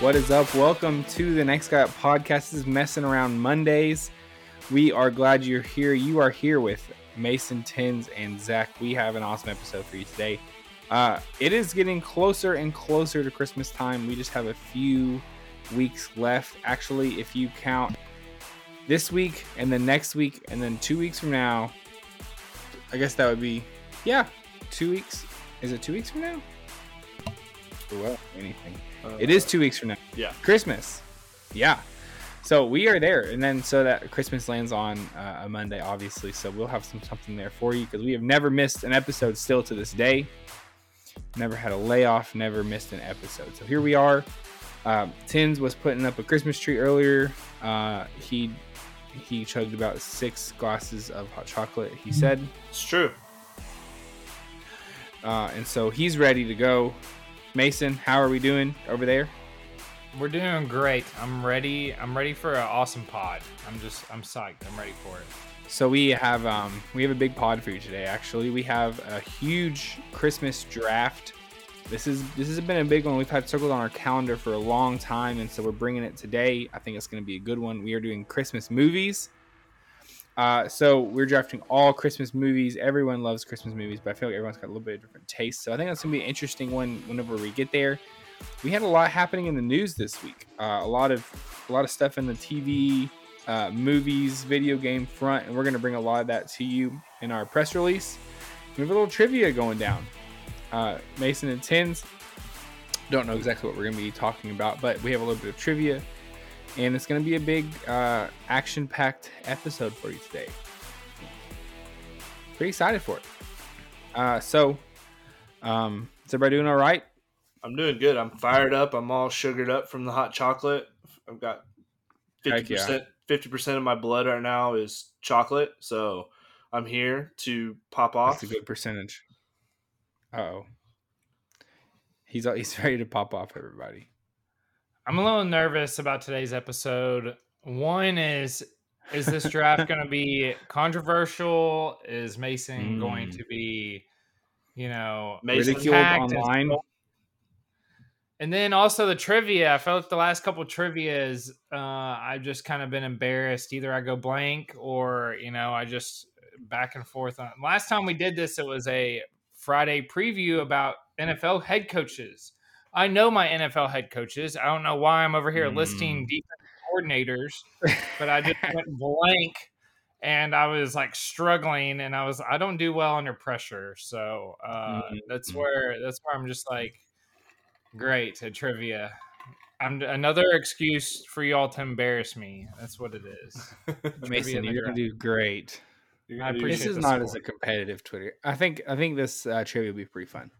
What is up? Welcome to the Next Guy Up podcast. This is Messing Around Mondays. We are glad you're here. You are here with Mason Tins and Zach. We have an awesome episode for you today. Uh, it is getting closer and closer to Christmas time. We just have a few weeks left. Actually, if you count this week and then next week and then two weeks from now, I guess that would be, yeah, two weeks. Is it two weeks from now? Well, anything. Uh, It is two weeks from now. Yeah. Christmas. Yeah. So we are there, and then so that Christmas lands on uh, a Monday, obviously. So we'll have some something there for you because we have never missed an episode still to this day. Never had a layoff. Never missed an episode. So here we are. Um, Tins was putting up a Christmas tree earlier. Uh, he he chugged about six glasses of hot chocolate. He said. It's true. Uh, and so he's ready to go. Mason, how are we doing over there? We're doing great. I'm ready. I'm ready for an awesome pod. I'm just I'm psyched. I'm ready for it. So we have um, we have a big pod for you today. Actually, we have a huge Christmas draft. This is this has been a big one. We've had circled on our calendar for a long time, and so we're bringing it today. I think it's going to be a good one. We are doing Christmas movies. Uh, so we're drafting all Christmas movies. Everyone loves Christmas movies, but I feel like everyone's got a little bit of different taste. So I think that's gonna be an interesting one whenever we get there. We had a lot happening in the news this week. Uh, a lot of a lot of stuff in the TV, uh, movies, video game front, and we're gonna bring a lot of that to you in our press release. We have a little trivia going down. Uh, Mason and Tins don't know exactly what we're gonna be talking about, but we have a little bit of trivia and it's going to be a big uh, action-packed episode for you today. Pretty excited for it. Uh, so, um, is everybody doing all right? I'm doing good. I'm fired up. I'm all sugared up from the hot chocolate. I've got fifty percent. Fifty percent of my blood right now is chocolate, so I'm here to pop off. That's a good percentage. Oh, he's he's ready to pop off everybody. I'm a little nervous about today's episode. One is is this draft going to be controversial? Is Mason going Mm. to be, you know, Mason Ridiculed online. And then also the trivia. I felt like the last couple trivias, uh, I've just kind of been embarrassed. Either I go blank or, you know, I just back and forth on. Last time we did this, it was a Friday preview about NFL head coaches. I know my NFL head coaches. I don't know why I'm over here listing defense coordinators, but I just went blank and I was like struggling and I was I don't do well under pressure. So uh, Mhm. that's where that's where I'm just like great at trivia. I'm another excuse for y'all to embarrass me. That's what it is. Mason, you're to do great. You're I appreciate This is not as a competitive Twitter. I think I think this uh, trivia will be pretty fun.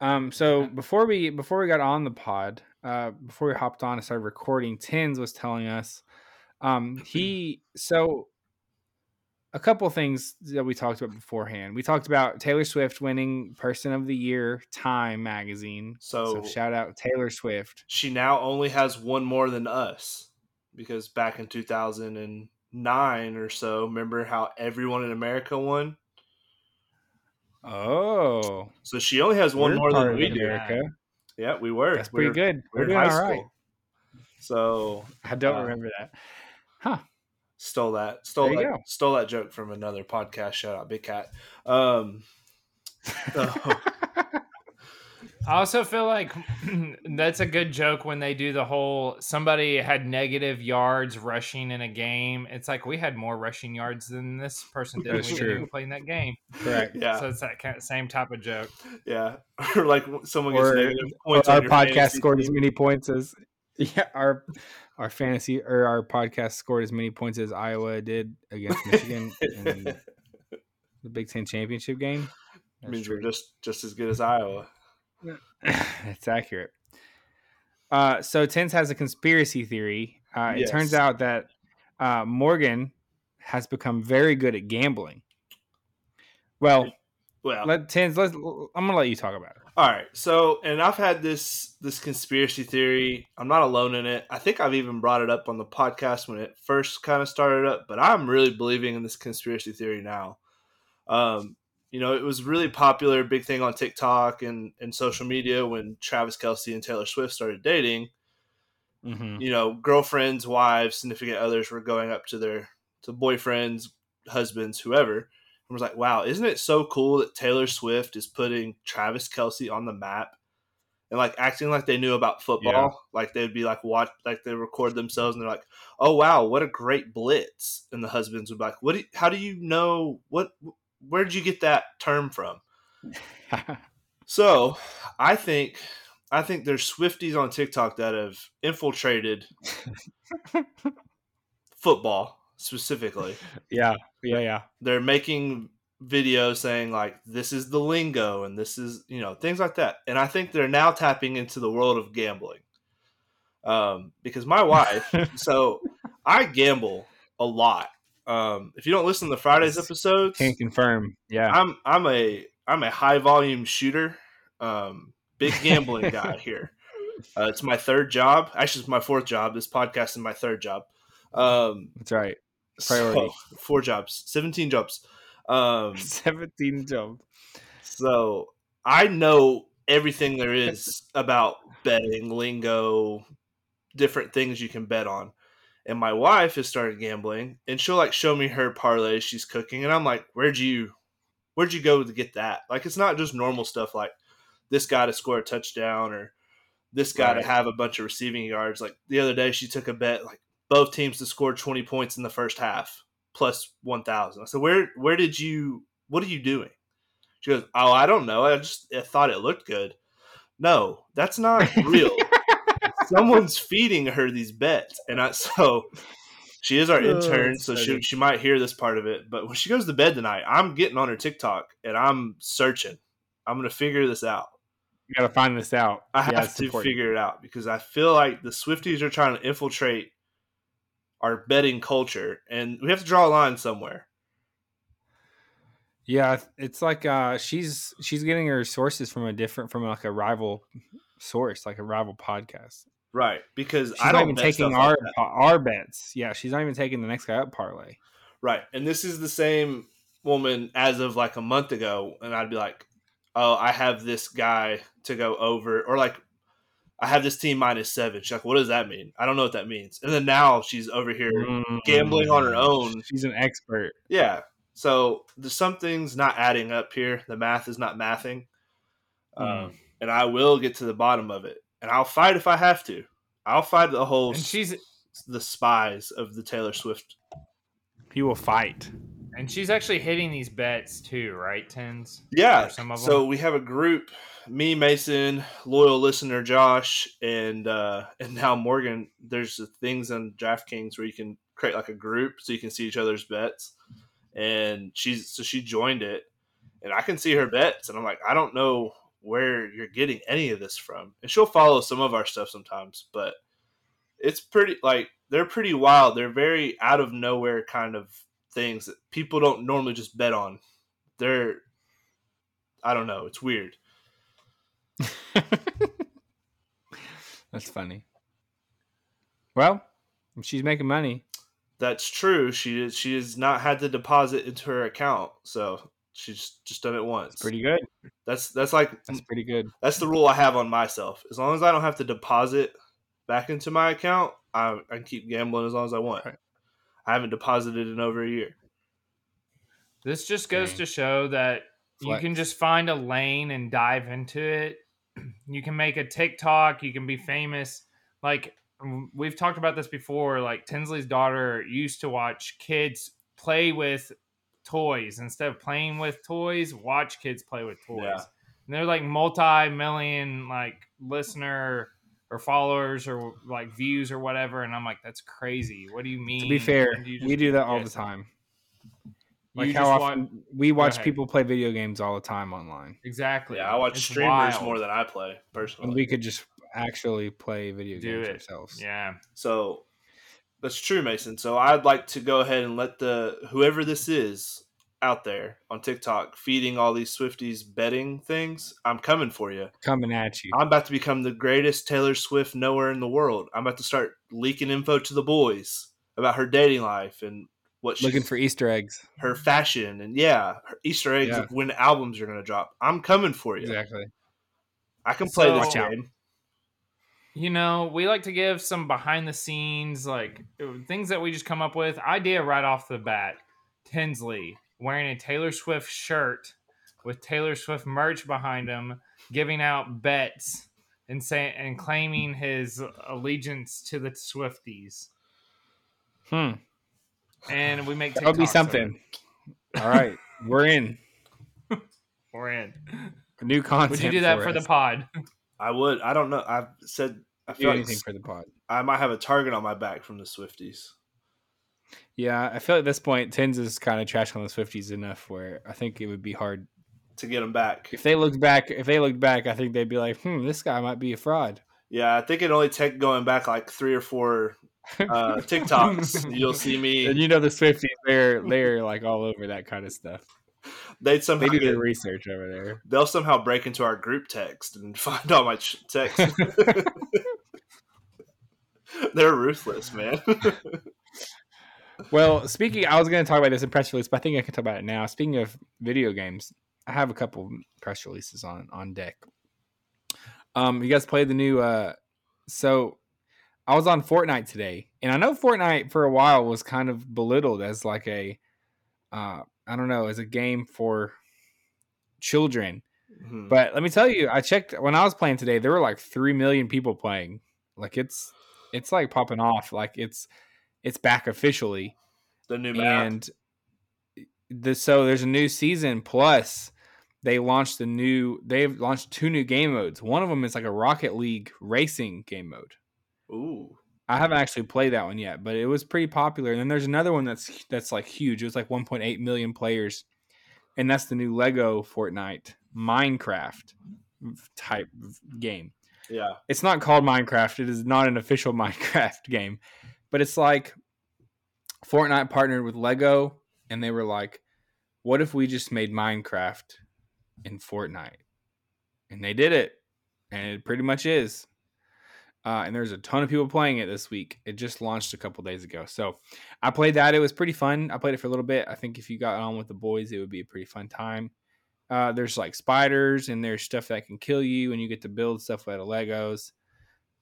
Um, so Okay. before we before we got on the pod, uh, before we hopped on and started recording, Tins was telling us, um, he so a couple things that we talked about beforehand. We talked about Taylor Swift winning Person of the Year Time magazine. So- so shout out Taylor Swift. she now only has one more than us because back in 2009 or so, remember how everyone in America won? Oh, So she only has one we're more part than we do. America. Yeah, we were. That's We pretty were- good. we We're were in doing high all right. school. So I don't Uh, remember that. Huh. stole that stole There that go. stole that joke from another podcast. Shout out, Big Cat. Um, so- I also feel like that's a good joke when they do the whole somebody had negative yards rushing in a game. It's like we had more rushing yards than this person did. That's we true. didn't even play in that game. Correct. yeah, So it's that kind of same type of joke. yeah. or like someone gets Or- negative points. our podcast fantasy scored as many points as yeah our our fantasy or our podcast scored as many points as Iowa did against Michigan in the Big Ten championship game. That's means true. we're just just as good as Iowa. That's accurate. Uh, so Tins has a conspiracy theory. Uh, It turns out that uh, Morgan has become very good at gambling. Well, well, let Tins. Let's. I'm gonna let you talk about it. All right. So, and I've had this this conspiracy theory. I'm not alone in it. I think I've even brought it up on the podcast when it first kind of started up, but I'm really believing in this conspiracy theory now. Um, you know, it was really popular, big thing on TikTok and and social media when Travis Kelce and Taylor Swift started dating. Mm-hmm. You know, girlfriends, wives, significant others were going up to their to boyfriends, husbands, whoever and was like, wow, isn't it so cool that Taylor Swift is putting Travis Kelce on the map and like acting like they knew about football? Yeah. Like they'd be like, watch, like they record themselves and they're like, oh wow, what a great blitz. And the husbands would be like, what, do you- how do you know, what, where did you get that term from? So I think, I think there's Swifties on TikTok that have infiltrated football specifically yeah, yeah, yeah. they're making videos saying like this is the lingo and this is you know things like that and i think they're now tapping into the world of gambling um because my wife so i gamble a lot um if you don't listen to friday's episodes can't confirm. Yeah. i'm i'm a i'm a high volume shooter um big gambling guy here uh, it's my third job actually it's my fourth job this podcast is my third job um That's right. Priority. so, four jobs 17 jobs um 17 jobs. so i know everything there is about betting lingo different things you can bet on and my wife has started gambling and she'll like show me her parlays she's cooking and i'm like where'd you where'd you go to get that? Like it's not just normal stuff like this guy to score a touchdown or this guy Right. to have a bunch of receiving yards. Like the other day she took a bet like both teams to score 20 points in the first half plus 1000 i said where where did you what are you doing? She goes oh i don't know. I just I thought it looked good. No that's not real someone's feeding her these bets and i so she is our Oh, intern so she, funny. she might hear this part of it but when she goes to bed tonight i'm getting on her tiktok and i'm searching i'm gonna figure this out You gotta find this out. I have to important. figure it out because I feel like the Swifties are trying to infiltrate our betting culture, and we have to draw a line somewhere. Yeah, it's like uh she's she's getting her sources from a different from like a rival source, like a rival podcast. Right, because She's I not don't even taking our like our bets. Yeah, she's not even taking the next guy up parlay. right, and this is the same woman as of like a month ago, and I'd be like, "Oh, I have this guy to go over," or like, "I have this team minus seven. She's like, "What does that mean?" I don't know what that means. And then now she's over here, Gambling on her own. She's an expert. yeah. So there's something's not adding up here. The math is not mathing. Um, and I will get to the bottom of it, and I'll fight if I have to. I'll fight the whole And she's the spies of the Taylor Swift. He will fight. and she's actually hitting these bets too, right? Tins. Yeah. Some of So them? we have a group: me, Mason, loyal listener Josh, and uh, and now Morgan. There's the things on DraftKings where you can create like a group so you can see each other's bets. And she's so she joined it, and I can see her bets, and I'm like, I don't know where you're getting any of this from. And she'll follow some of our stuff sometimes, but it's pretty like they're pretty wild. They're very out of nowhere kind of things that people don't normally just bet on. They're I don't know, it's weird. That's funny. Well, she's making money. That's true. She is she has not had to deposit into her account, so she's just done it once. It's pretty good. That's that's like That's pretty good. that's the rule I have on myself. As long as I don't have to deposit back into my account, I, I can keep gambling as long as I want. Right. I haven't deposited in over a year. This just goes Dang. to show that you can just find a lane and dive into it. You can make a TikTok, you can be famous. Like we've talked about this before, like Tinsley's daughter used to watch kids play with toys instead of playing with toys, watch kids play with toys. Yeah. And they're like multi-million like listener or followers or like views or whatever and I'm like that's crazy. What do you mean? To be fair, we do that all the so time. you Like how just wa- often we watch people play video games all the time online, Exactly. Yeah, I watch It's streamers wild. more than I play personally. and we could just actually play video Do games it. ourselves. Yeah. So that's true, Mason. So I'd like to go ahead and let the whoever this is out there on TikTok feeding all these Swifties betting things, I'm coming for you. Coming at you. I'm about to become the greatest Taylor Swift knower in the world. I'm about to start leaking info to the boys about her dating life and what she's Looking for Easter eggs. her fashion and yeah, her Easter eggs Yeah. of when albums are going to drop. I'm coming for you. Exactly. I can play So- this game. You know, we like to give some behind the scenes, like things that we just come up with. Idea right off the bat Tinsley wearing a Taylor Swift shirt with Taylor Swift merch behind him, giving out bets and saying and claiming his allegiance to the Swifties. Hmm. And we make that'll be TikToks something. All right. We're in. We're in. New content. Would you do that for, the pod? I would. I don't know. I've said I Do feel like anything for the pod. I might have a target on my back from the Swifties. Yeah, I feel at this point, Tins is kind of trash on the Swifties enough where I think it would be hard to get them back. if they looked back. If they looked back, I think they'd be like, "Hmm, this guy might be a fraud." Yeah, I think it only take going back like three or four uh, TikToks. You'll see me, and you know the Swifties, they're they're like all over that kind of stuff. They'd somehow They do their research over there. they'll somehow break into our group text and find all my ch- texts. They're ruthless, man. Well, speaking, I was going to talk about this in press release, but I think I can talk about it now. Speaking of video games, I have a couple press releases on on deck. Um, you guys played the new. uh So, I was on Fortnite today, and I know Fortnite for a while was kind of belittled as like a, uh, I don't know, as a game for children. Mhm. But let me tell you, I checked when I was playing today. There were like three million people playing. Like it's it's like popping off. Like it's it's back officially the new map. and the so there's a new season plus they launched the new they've launched two new game modes one of them is like a rocket league racing game mode Ooh, i haven't actually played that one yet but it was pretty popular and then there's another one that's that's like huge it was like 1.8 million players and that's the new lego fortnite minecraft type game yeah. it's not called Minecraft. It is not an official Minecraft game, but it's like Fortnite partnered with Lego, and they were like, "What if we just made Minecraft in Fortnite?" And they did it, and it pretty much is. Uh, and there's a ton of people playing it this week. It just launched a couple days ago, so I played that. It was pretty fun. I played it for a little bit. I think if you got on with the boys, it would be a pretty fun time. Uh, there's like spiders and there's stuff that can kill you, and you get to build stuff out of Legos.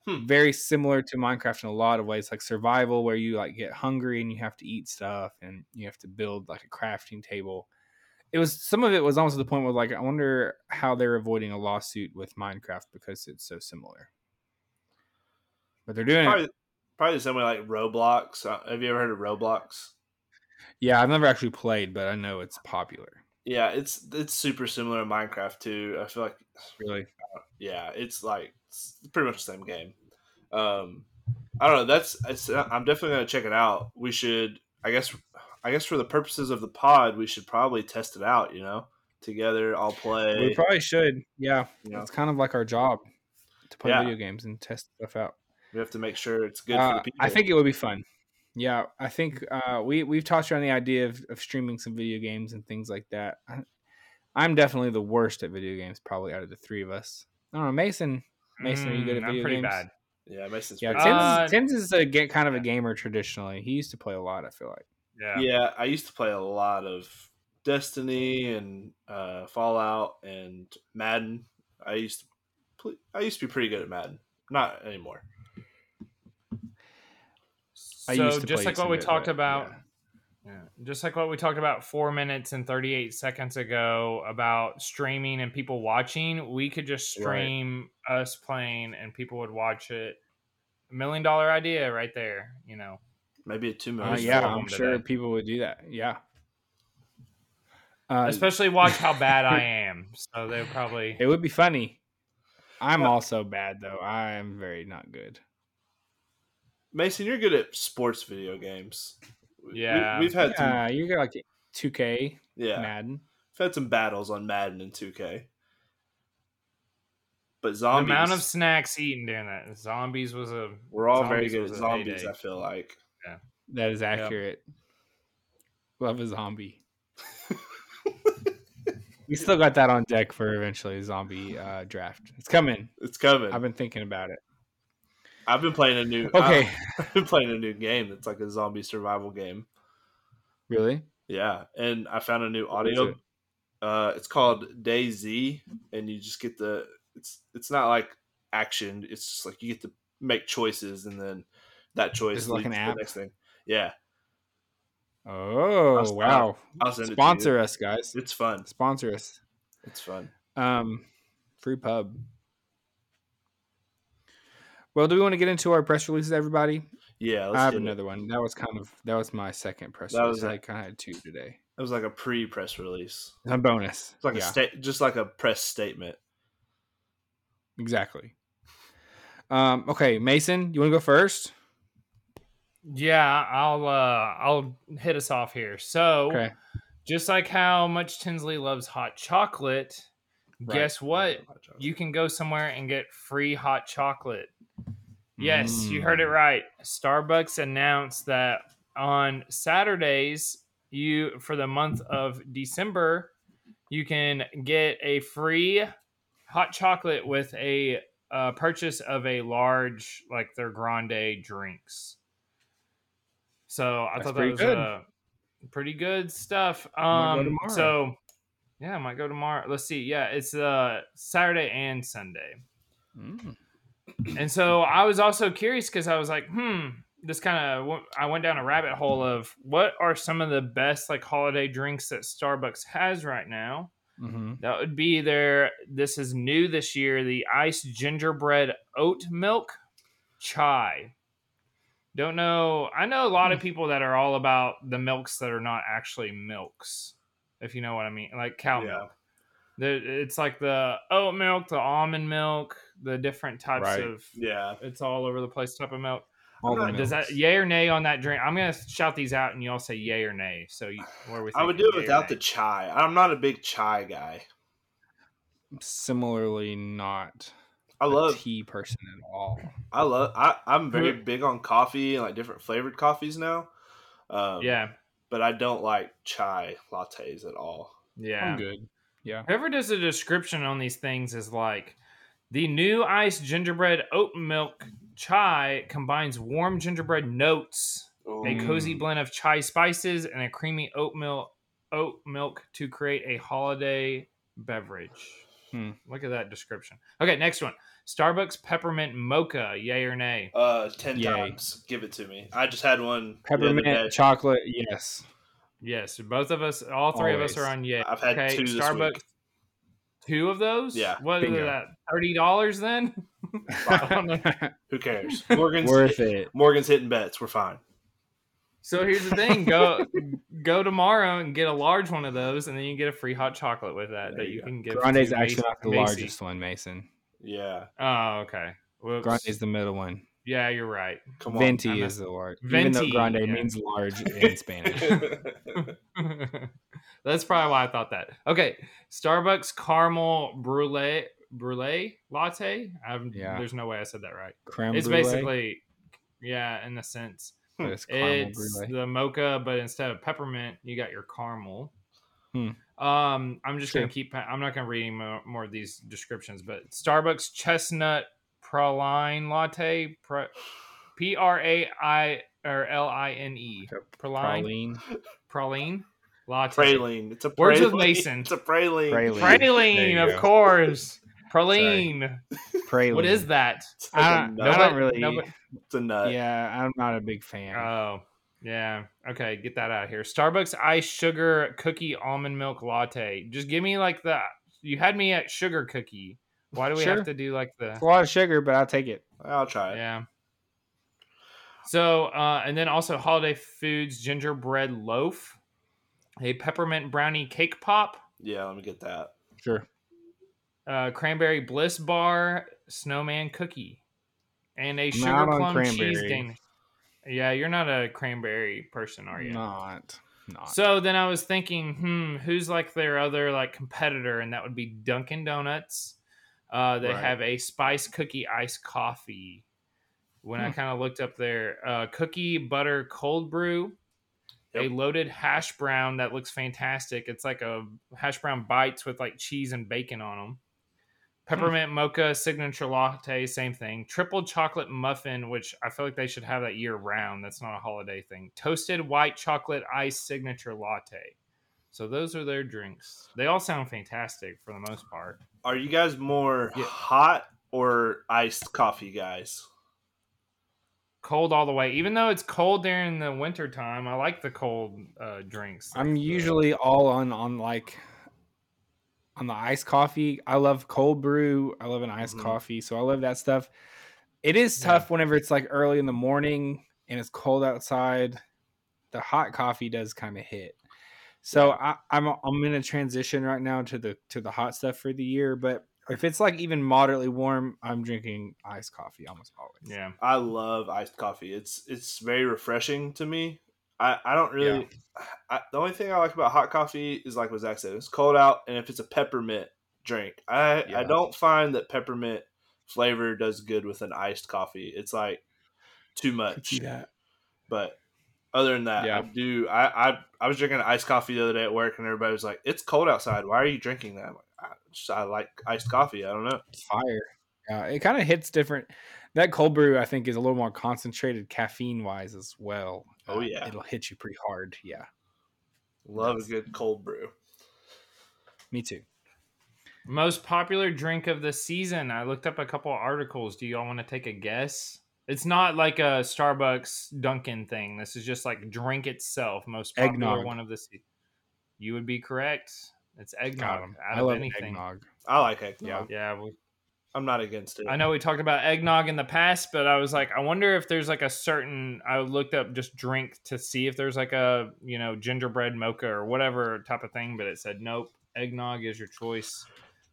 Hmm. Very similar to Minecraft in a lot of ways, like survival, where you like get hungry and you have to eat stuff, and you have to build like a crafting table. It was some of it was almost to the point where like I wonder how they're avoiding a lawsuit with Minecraft because it's so similar. But they're doing it. Probably, probably the same way like Roblox. Uh, have you ever heard of Roblox? Yeah, I've never actually played, but I know it's popular. Yeah, it's it's super similar to Minecraft too. I feel like Really, yeah, it's like it's pretty much the same game. Um, I don't know. That's it's, I'm definitely gonna check it out. We should, I guess, I guess for the purposes of the pod, we should probably test it out. You know, together, I'll play. we probably should. Yeah, you know, it's kind of like our job to play Yeah. video games and test stuff out. We have to make sure it's good for Uh, the people. I think it would be fun. Yeah, I think uh, we we've tossed around the idea of, of streaming some video games and things like that. I, I'm definitely the worst at video games, probably out of the three of us. I don't know, Mason. Mason, are you good at Mm, video I'm pretty games? bad. Yeah, Mason's Yeah, pretty- Tins, Uh, Tins is a ga- kind of a gamer traditionally. He used to play a lot. I feel like. Yeah. yeah. I used to play a lot of Destiny and uh, Fallout and Madden. I used to, play, I used to be pretty good at Madden. Not anymore. I So used to just play like what we talked but, about, yeah. yeah, just like what we talked about four minutes and thirty eight seconds ago about streaming and people watching, we could just Right. stream us playing and people would watch it. A million dollar idea right there, you know. Maybe a two Uh, yeah, I'm sure today. people would do that. Yeah. Uh, Especially watch how bad I am. So they'll probably it would be funny. I'm Yeah. also bad though. I am very not good. Mason, you're good at sports video games. Yeah. we, have had some, Yeah, you got like 2K, yeah, Madden. we've had some battles on Madden and 2K. But zombies, the amount of snacks eaten during that. Zombies was a we're all very good at a zombies. heyday. I feel like yeah, That is accurate. Love a zombie. We still got that on deck for eventually zombie uh, draft. It's coming. It's coming. I've been thinking about it. I've been playing a new. Okay, I've been playing a new game. It's like a zombie survival game. really? Yeah, and I found a new audio. it? Uh, it's called Day Z, and you just get the. It's it's not like action. It's just like you get to make choices, and then that choice Is like an to app? the next thing. Yeah, Oh I'll- wow! I'll send it to you. Sponsor us, guys. it's fun. Sponsor us. It's fun. Um, free pub. Well, do we want to get into our press releases, everybody? Yeah, let's I have get it. another one. That was kind of that was my second press That release. was I kind of had two today. It was like a pre-press release. A bonus. It's like yeah, a state, just like a press statement. exactly. Um, okay, Mason, you want to go first? Yeah, I'll uh I'll hit us off here. So Okay. just like how much Tinsley loves hot chocolate, Right. guess what? You can go somewhere and get free hot chocolate. Yes, you heard it Mm. right. Starbucks announced that on Saturdays, you for the month of December, you can get a free hot chocolate with a uh, purchase of a large, like their grande drinks. So I That's thought that was good. uh, pretty good stuff. Might go Um, so yeah, I might go tomorrow. Let's see. Yeah, it's uh Saturday and Sunday. Mm. And so I was also curious because I was like, hmm, this kind of I went down a rabbit hole of what are some of the best like holiday drinks that Starbucks has right now. hmm That would be their. This is new this year. The iced gingerbread oat milk chai. Don't know. I know a lot of people that are all about the milks that are not actually milks, if you know what I mean, like cow Yeah. milk. The, it's like the oat milk, the almond milk, the different types Right. of. Yeah, It's all over the place type of milk. All the not- Does that yay or nay on that drink? I'm gonna shout these out, and you all say yay or nay. So you, what we? I would do it without the chai. I'm not a big chai guy. Similarly, not I love, tea person at all. I love, I, I'm very big on coffee and like different flavored coffees now. Um, Yeah, but I don't like chai lattes at all. yeah. I'm good. Yeah. Whoever does a description on these things is like the new iced gingerbread oat milk chai combines warm gingerbread notes, a cozy blend of chai spices, and a creamy oat milk oat milk to create a holiday beverage. Hmm. Look at that description. Okay, next one. Starbucks peppermint mocha, yay or nay? Uh, ten Yay. times. Give it to me. I just had one. the other day. Peppermint chocolate, yes. Yes, both of us, all three of us are on yay. I've had okay, two this Starbucks. week. Two of those? Yeah, What is bingo. that? Thirty dollars then? I don't know. Who cares? Morgan's Worth it. Morgan's hitting bets. We're fine. So here's the thing: go go tomorrow and get a large one of those, and then you get a free hot chocolate with that There that you you can give. Grande's to actually Macy- not the Macy. largest one, Mason. Yeah. Oh, okay. Whoops. Grande's the middle one. Yeah, you're right. Come on. Venti I'm a- is the large. Even though Venti, grande yeah. means large in Spanish. That's probably why I thought that. Okay, Starbucks caramel brulee brulee latte. I've, Yeah. There's no way I said that right. Creme it's brulee, basically, yeah, in a sense. but it's caramel It's brulee. the mocha, but instead of peppermint, you got your caramel. Hmm. Um, I'm just gonna keep. I'm not gonna read any more, more of these descriptions, but Starbucks chestnut praline latte, P R A I or L I N E, praline, Praline. praline latte. praline. It's a praline. Words with Mason. It's a praline. Praline. Praline, of go. course. Praline. Praline. What is that? It's like I a don't, nut. I don't really. nobody- It's a nut. yeah, I'm not a big fan. Oh, yeah. Okay, get that out of here. Starbucks ice sugar cookie almond milk latte. Just give me like the. You had me at sugar cookie. Why do we Sure. have to do like the? it's a lot of sugar, but I'll take it. I'll try it. Yeah. So, uh, and then also Holiday Foods gingerbread loaf, a peppermint brownie cake pop, Yeah, let me get that. Sure. uh, cranberry bliss bar, snowman cookie, and a Not sugar plum cheese. Danish. Yeah, you're not a cranberry person, are you? Not. Not. So then I was thinking, hmm, who's like their other like competitor, and that would be Dunkin' Donuts. Uh, they Right. have a spice cookie iced coffee. When I Hmm. kind of looked up their uh, cookie butter cold brew, a loaded hash brown that looks fantastic. It's like a hash brown bites with like cheese and bacon on them. Peppermint mocha signature latte, same thing. Triple chocolate muffin, which I feel like they should have that year round. That's not a holiday thing. Toasted white chocolate ice signature latte. So those are their drinks. They all sound fantastic for the most part. Are you guys more Yeah. hot or iced coffee guys? Cold all the way. Even though it's cold during the winter time, I like the cold uh, drinks. I'm usually all on on like on the iced coffee. I love cold brew. I love an iced Mhm. coffee, so I love that stuff. It is Yeah. tough whenever it's like early in the morning and it's cold outside. The hot coffee does kind of hit. So I, I'm I'm in a transition right now to the to the hot stuff for the year. But if it's like even moderately warm, I'm drinking iced coffee almost always. yeah. I love iced coffee. It's it's very refreshing to me. I, I don't really. I, the only thing I like about hot coffee is like what Zach said. It's cold out, and if it's a peppermint drink, I I don't find that peppermint flavor does good with an iced coffee. It's like too much. that. But other than that, Yeah. I do. I, I I was drinking iced coffee the other day at work, and everybody was like, "It's cold outside. Why are you drinking that?" Like, I, just, I like iced coffee. I don't know. It's fire. Yeah, it kind of hits different. That cold brew, I think, is a little more concentrated caffeine wise as well. Oh, Uh, yeah. it'll hit you pretty hard. Yeah, Love Nice. a good cold brew. me too. Most popular drink of the season. I looked up a couple articles. Do y'all want to take a guess? It's not like a Starbucks Dunkin' thing. This is just like drink itself. Most popular Eggnog. one of the season. You would be correct. It's Got eggnog 'em. out I of love anything. eggnog. I like eggnog. Yeah, we, I'm not against it. I know we talked about eggnog in the past, but I was like, I wonder if there's like a certain. I looked up just drink to see if there's like a you know gingerbread mocha or whatever type of thing, but it said nope. Eggnog is your choice.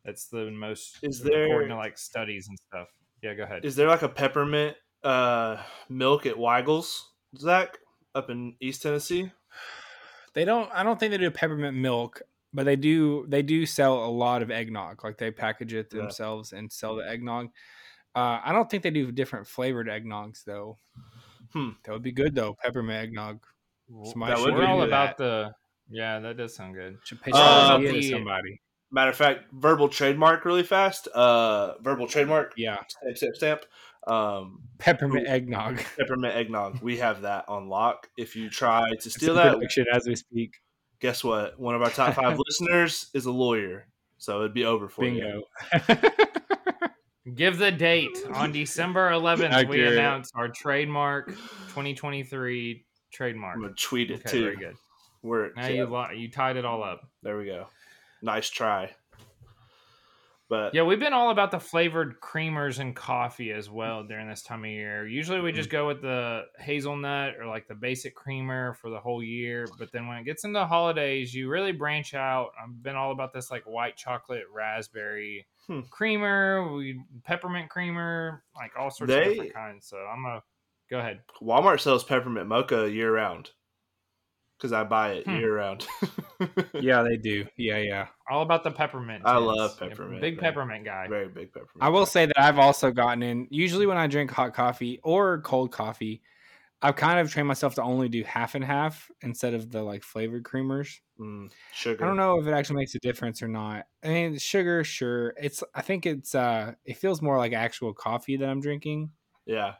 That's the most Is according there- to like studies and stuff. Yeah, go ahead. Is there like a peppermint uh, milk at Weigel's, Zach, up in East Tennessee? They don't. I don't think they do peppermint milk, but they do. They do sell a lot of eggnog. Like they package it Yeah. themselves and sell the eggnog. Uh, I don't think they do different flavored eggnogs though. Hmm. That would be good though. Peppermint eggnog. Somebody That should would We're be all good. about the. Yeah, that does sound good. Should pitch Uh, that idea to the- somebody. Matter of fact, verbal trademark really fast. Uh, verbal trademark. Yeah, Stamp, stamp, stamp. Um, peppermint eggnog. peppermint eggnog. We have that on lock. If you try to steal that, production as we speak. Guess what? One of our top five listeners is a lawyer, so it'd be over for you. Bingo. Give the date on December 11th. We Accurate. announce our trademark 2023 trademark. I'm gonna tweet it Okay, too. very good. We're Now you you tied it all up. there. We go. Nice try. But Yeah, we've been all about the flavored creamers and coffee as well during this time of year. Usually we just go with the hazelnut or like the basic creamer for the whole year. But then when it gets into holidays, you really branch out. I've been all about this like white chocolate raspberry Hmm. creamer, we peppermint creamer, like all sorts They- of different kinds. So I'm gonna go ahead. Walmart sells peppermint mocha year round because I buy it Hmm. year round. yeah, they do. Yeah, yeah. All about the peppermint. I tins. love peppermint, Big man. peppermint guy. Very big peppermint. I will say that I've also gotten in. Usually, when I drink hot coffee or cold coffee, I've kind of trained myself to only do half and half instead of the like flavored creamers. Mm, sugar. I don't know if it actually makes a difference or not. I mean, sugar, sure. It's. I think it's. uh It feels more like actual coffee that I'm drinking. Yeah.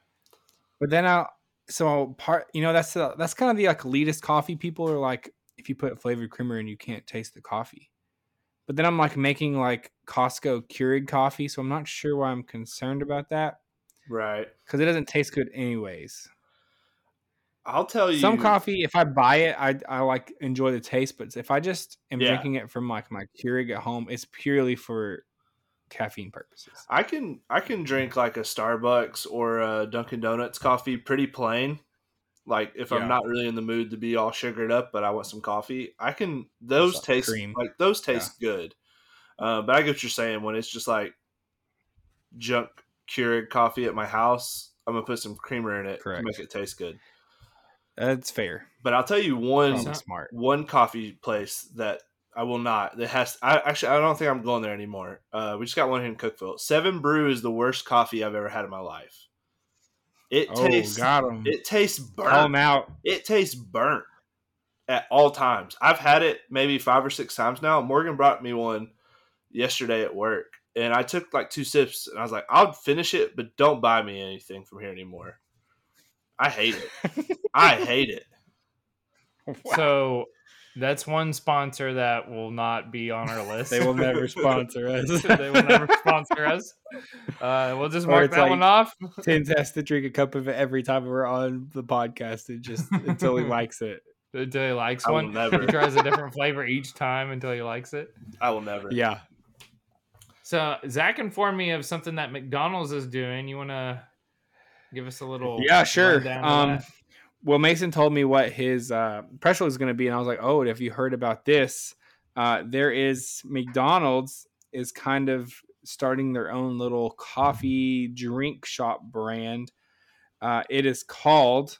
But then I. So part, you know, that's the, that's kind of the like elitist coffee people are like, if you put flavored creamer in, you can't taste the coffee. But then I'm like making like Costco Keurig coffee, so I'm not sure why I'm concerned about that Right. because it doesn't taste good anyways. I'll tell you. Some coffee, if I buy it, I I like enjoy the taste, but if I just am Yeah. drinking it from like my Keurig at home, it's purely for caffeine purposes. I can I can drink like a Starbucks or a Dunkin' Donuts coffee pretty plain. Like if Yeah. I'm not really in the mood to be all sugared up, but I want some coffee, I can. Those Some taste cream. like those taste good. Uh, but I get what you're saying when it's just like junk Keurig coffee at my house. I'm gonna put some creamer in it Correct. to make it taste good. That's fair. But I'll tell you one smart. one coffee place that I will not. That has I actually I don't think I'm going there anymore. Uh, we just got one here in Cookeville. Seven Brew is the worst coffee I've ever had in my life. It Oh, tastes got him. it tastes Call him burnt. out. It tastes burnt. at all times. I've had it maybe five or six times now. Morgan brought me one yesterday at work, and I took like two sips, and I was like, "I'll finish it, but don't buy me anything from here anymore." I hate it. I hate it. Wow. So that's one sponsor that will not be on our list. they will never sponsor us. they will never sponsor us. Uh, we'll just mark that like- one off. Tins has to drink a cup of it every time we're on the podcast. It just until he likes it. Until he likes I one. never. He tries a different flavor each time until he likes it. I will never. Yeah. So Zach informed me of something that McDonald's is doing. You want to give us a little? Yeah, sure. Um? Well, Mason told me what his uh, press release is going to be, and I was like, "Oh, have you heard about this?" Uh, there is McDonald's is kind of starting their own little coffee drink shop brand. Uh, it is called.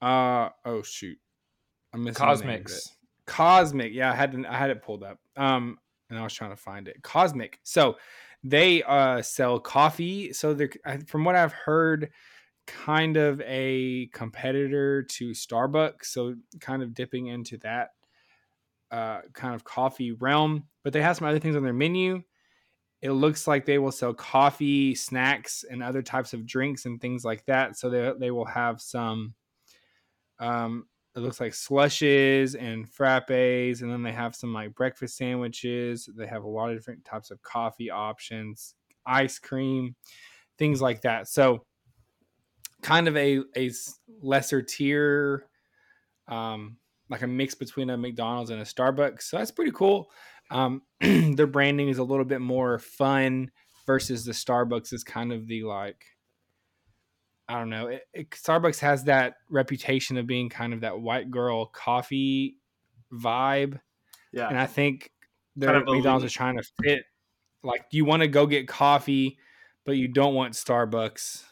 Uh oh shoot, I'm missing. CosMc's. Cosmic. Yeah, I had to, I had it pulled up. Um, and I was trying to find it. Cosmic. So they uh sell coffee. So they're from what I've heard, kind of a competitor to Starbucks. So kind of dipping into that uh kind of coffee realm. But they have some other things on their menu. It looks like they will sell coffee, snacks, and other types of drinks and things like that. So they they will have some um it looks like slushes and frappes and then they have some like breakfast sandwiches they have a lot of different types of coffee options ice cream things like that so kind of a a lesser tier um like a mix between a mcdonald's and a starbucks so that's pretty cool um their branding is a little bit more fun versus the starbucks is kind of the like I don't know. It, it, Starbucks has that reputation of being kind of that white girl coffee vibe, Yeah. and I think their Kind of McDonald's elite. is trying to fit. Like, you want to go get coffee, but you don't want Starbucks.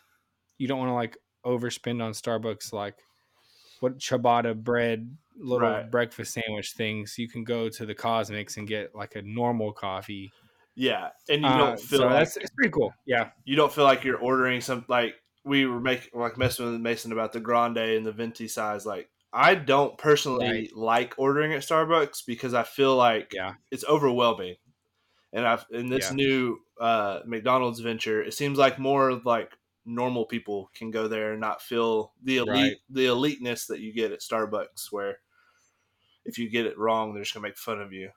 You don't want to like overspend on Starbucks, like what ciabatta bread little Right. breakfast sandwich things. You can go to the CosMc's and get like a normal coffee. Yeah, and you Uh, don't feel so like that's it's pretty cool. Yeah, you don't feel like you're ordering some like we were making like messing with Mason about the grande and the venti size. Like I don't personally Right. like ordering at Starbucks because I feel like yeah, it's overwhelming. And I've in this Yeah. new uh, McDonald's venture, it seems like more like normal people can go there and not feel the elite Right. the eliteness that you get at Starbucks, where if you get it wrong, they're just gonna make fun of you.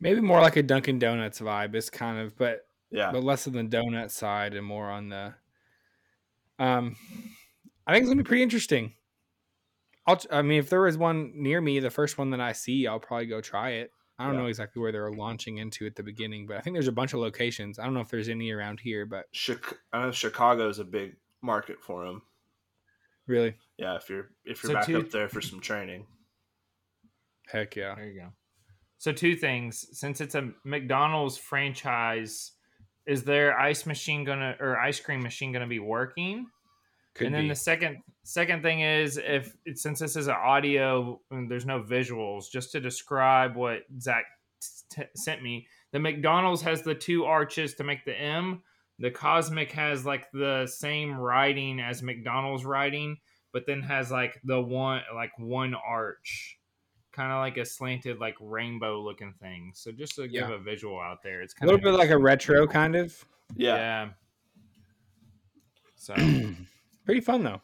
maybe more like a Dunkin' Donuts vibe. is kind of, but Yeah, but less on the donut side and more on the um i think it's gonna be pretty interesting i'll i mean if there was one near me the first one that i see i'll probably go try it i don't Yeah. know exactly where they're launching into at the beginning but i think there's a bunch of locations i don't know if there's any around here but Chic- I know Chicago's a big market for them. really Yeah, if you're if you're So back two- up there for some training. heck yeah There you go. So two things. Since it's a McDonald's franchise, is their ice machine gonna or ice cream machine gonna be working? Could and then be the second second thing is if since this is an audio and there's no visuals, just to describe what Zach t- sent me, the McDonald's has the two arches to make the M. The Cosmic has like the same writing as McDonald's writing, but then has like the one like one arch, kind of like a slanted like rainbow looking thing. So just to give Yeah. a visual out there, it's kind of a kind little bit like a retro kind of Yeah. yeah. So pretty fun though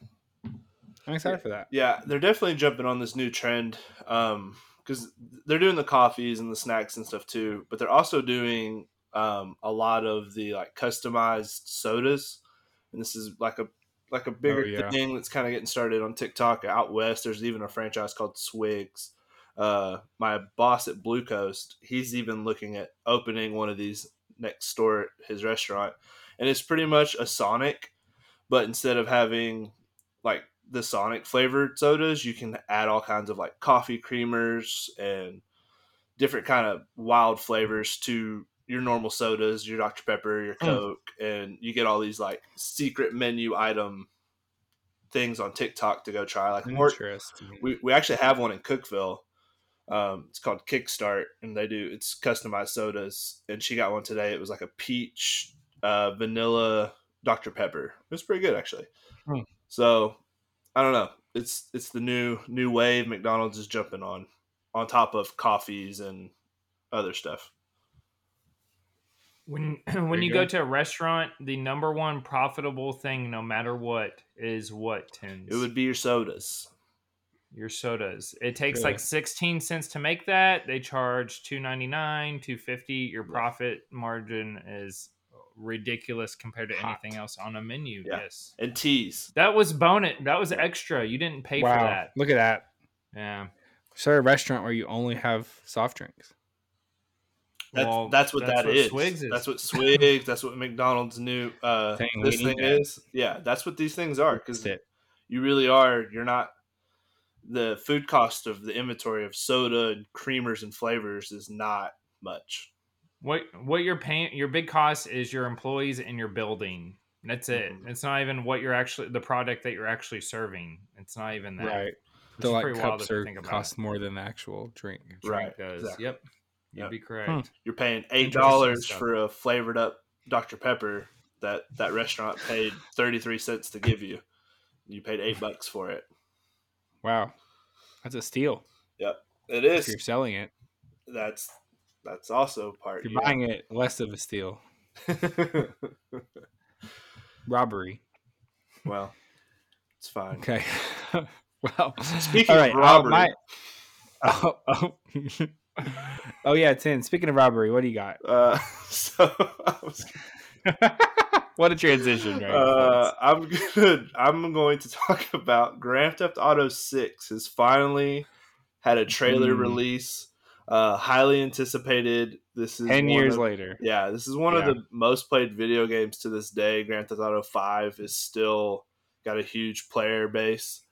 i'm excited for that Yeah, they're definitely jumping on this new trend um because they're doing the coffees and the snacks and stuff too, but they're also doing um a lot of the like customized sodas. And this is like a like a bigger Oh, yeah. thing that's kind of getting started on TikTok out west. There's even a franchise called Swigs. Uh, my boss at Blue Coast, he's even looking at opening one of these next door at his restaurant, and it's pretty much a Sonic, but instead of having like the Sonic flavored sodas, you can add all kinds of like coffee creamers and different kind of wild flavors to your normal sodas, your Dr Pepper, your Mm. Coke, and you get all these like secret menu item things on TikTok to go try. Like we, we actually have one in Cookeville. Um, it's called Kickstart, and they do it's customized sodas. And she got one today. It was like a peach, uh, vanilla Dr Pepper. It was pretty good actually. Hmm. So I don't know. it's it's the new new wave McDonald's is jumping on, on top of coffees and other stuff. When when you you go go. to a restaurant, the number one profitable thing, no matter what, is what tins. It would be your sodas. your sodas. It takes Really? like sixteen cents to make that. They charge two ninety nine, two fifty. Your profit margin is ridiculous compared to Hot. anything else on a menu. Yeah. Yes, And teas. that was bonus. That was extra. You didn't pay wow, for that. look at that. Yeah. Start a restaurant where you only have soft drinks. That's, Well, that's what that's that what is. Swigs is. That's what Swigs. that's what McDonald's new uh, Thing, we this thing that. is. Yeah, that's what these things are. Because you really are. You're not. The food cost of the inventory of soda and creamers and flavors is not much. What what you're paying your big cost is your employees and your building. That's it. Mhm. It's not even what you're actually the product that you're actually serving. It's not even that. Right. The is like cups are think cost more than the actual drink. Drink Right, does. exactly. Yep. You'd Yep. be correct. You're paying eight dollars for a flavored up Dr Pepper that that restaurant paid thirty three cents to give you. You paid eight bucks for it. Wow, that's a steal It if you're selling it. That's that's also part. If you're buying it, less of a steal. Robbery. well, it's fine. Okay. well, Speaking all of right, uh, robbery. my- oh, oh. oh yeah, Tin. Speaking of robbery, what do you got? Uh, so was what a transition, right? Uh, I'm good. I'm going to talk about Grand Theft Auto Six has finally had a trailer Mm. release. Uh, highly anticipated. This is ten years of- later. Yeah, this is one Yeah. of the most played video games to this day. Grand Theft Auto Five is still got a huge player base.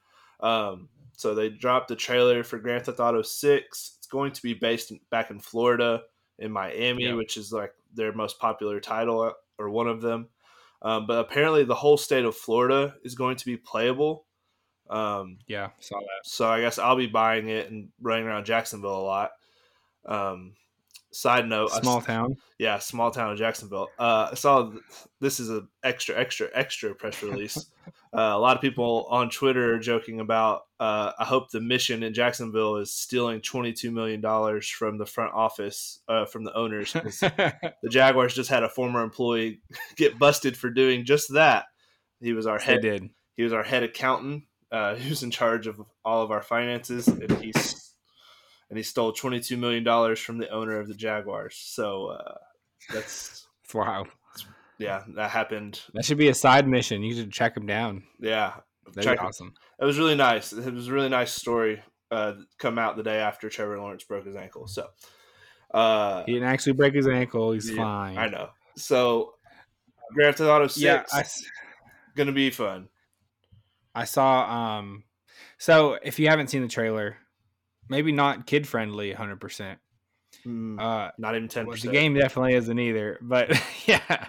Um, so they dropped the trailer for Grand Theft Auto Six. It's going to be based in, back in Florida, in Miami, Yeah. which is like their most popular title uh, or one of them. Um, but apparently, the whole state of Florida is going to be playable. Um, Yeah, saw that. so I guess I'll be buying it and running around Jacksonville a lot. Um, side note: Small s- town. yeah, small town of Jacksonville. Uh, I saw th- this is a extra, extra, extra press release. uh, a lot of people on Twitter are joking about. Uh, I hope the mission in Jacksonville is stealing twenty two million dollars from the front office uh, from the owners the Jaguars just had a former employee get busted for doing just that. He was our head. He was our head accountant. Uh, he was in charge of all of our finances, and he's and he stole twenty two million dollars from the owner of the Jaguars. So uh, that's Wow, yeah, that happened. that should be a side mission. You should track him down. Yeah, That'd Check be it. awesome. it was really nice. It was a really nice story. Uh, come out the day after Trevor Lawrence broke his ankle. So, uh, He didn't actually break his ankle. He's Yeah, fine. I know. So, Grand Theft Auto Six Yeah, I, gonna be fun. I saw. Um, so if you haven't seen the trailer, maybe not kid friendly, hundred percent. Mm, Uh, Not even ten Well, the game definitely isn't either, but yeah.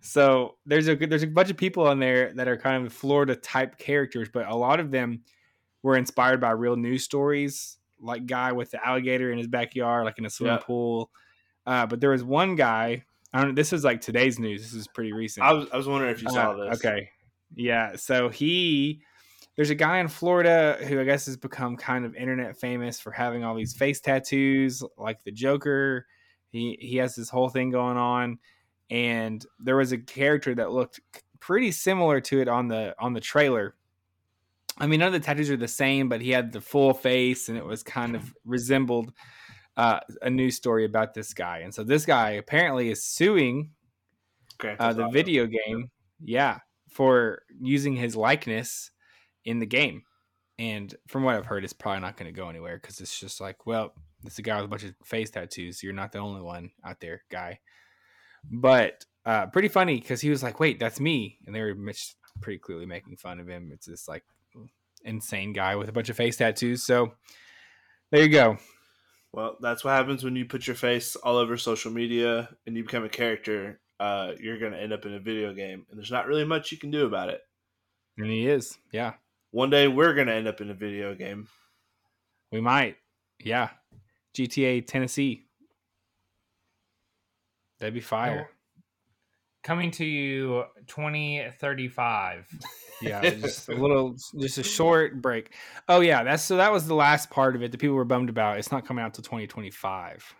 So there's a there's a bunch of people on there that are kind of Florida type characters, but a lot of them were inspired by real news stories, like guy with the alligator in his backyard, like in a swimming Yeah. pool. Uh, but there was one guy. I don't. This is like today's news. This is pretty recent. I was I was wondering if you saw Uh, this. Okay. Yeah. So he, there's a guy in Florida who I guess has become kind of internet famous for having all these face tattoos, like the Joker. He he has this whole thing going on, and there was a character that looked pretty similar to it on the on the trailer. I mean, none of the tattoos are the same, but he had the full face, and it was kind of resembled uh, a news story about this guy. And so this guy apparently is suing uh, the video game, yeah, for using his likeness in the game. And from what I've heard, it's probably not going to go anywhere because it's just like, well, it's a guy with a bunch of face tattoos. You're not the only one out there, guy. But uh, pretty funny because he was like, wait, that's me. And they were pretty clearly making fun of him. It's this like insane guy with a bunch of face tattoos. So there you go. Well, that's what happens when you put your face all over social media and you become a character. Uh, you're going to end up in a video game, and there's not really much you can do about it. And he is. Yeah. One day we're going to end up in a video game. We might. Yeah. GTA Tennessee. That'd be fire. Coming to you 2035. Yeah, just a little, just a short break. Oh yeah, that's so that was the last part of it. The people were bummed about. It's not coming out till 2025.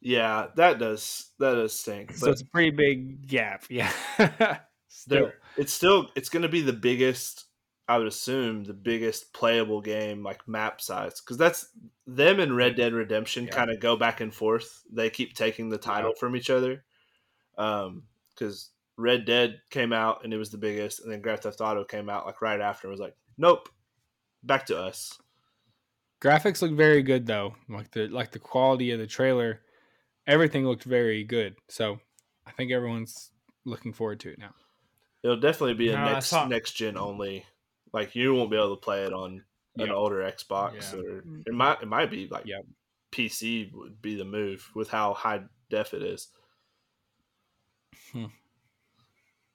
Yeah, that does that does stink. So it's a pretty big gap. Yeah. Still. it's still it's going to be the biggest. I would assume the biggest playable game, like map size, because that's them and Red Dead Redemption Yeah. kind of go back and forth. They keep taking the title from each other. Um, because Red Dead came out and it was the biggest, and then Grand Theft Auto came out like right after and was like, nope, back to us. Graphics look very good though. Like the like the quality of the trailer, everything looked very good. So I think everyone's looking forward to it now. It'll definitely be a No, next saw- next gen only. Like you won't be able to play it on an Yeah. older Xbox, Yeah. or mm. it might it might be like Yeah. PC would be the move with how high def it is. Hmm.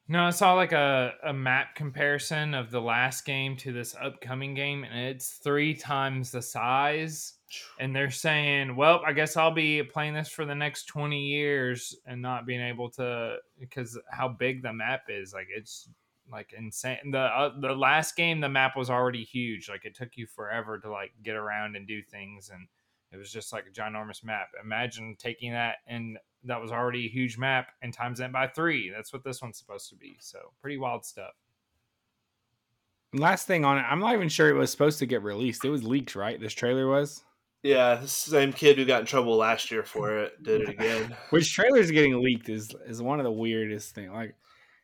No, I saw like a, a map comparison of the last game to this upcoming game, and it's three times the size. And they're saying, well, I guess I'll be playing this for the next 20 years and not being able to because how big the map is. Like, it's like insane. The, uh, the last game, the map was already huge. Like, it took you forever to like get around and do things. And it was just like a ginormous map. Imagine taking that and that was already a huge map and times that by three. That's what this one's supposed to be. So pretty wild stuff. Last thing on it, I'm not even sure it was supposed to get released. It was leaked, right? This trailer was. Yeah, the same kid who got in trouble last year for it did it again. Which trailers getting leaked is is one of the weirdest thing. Like,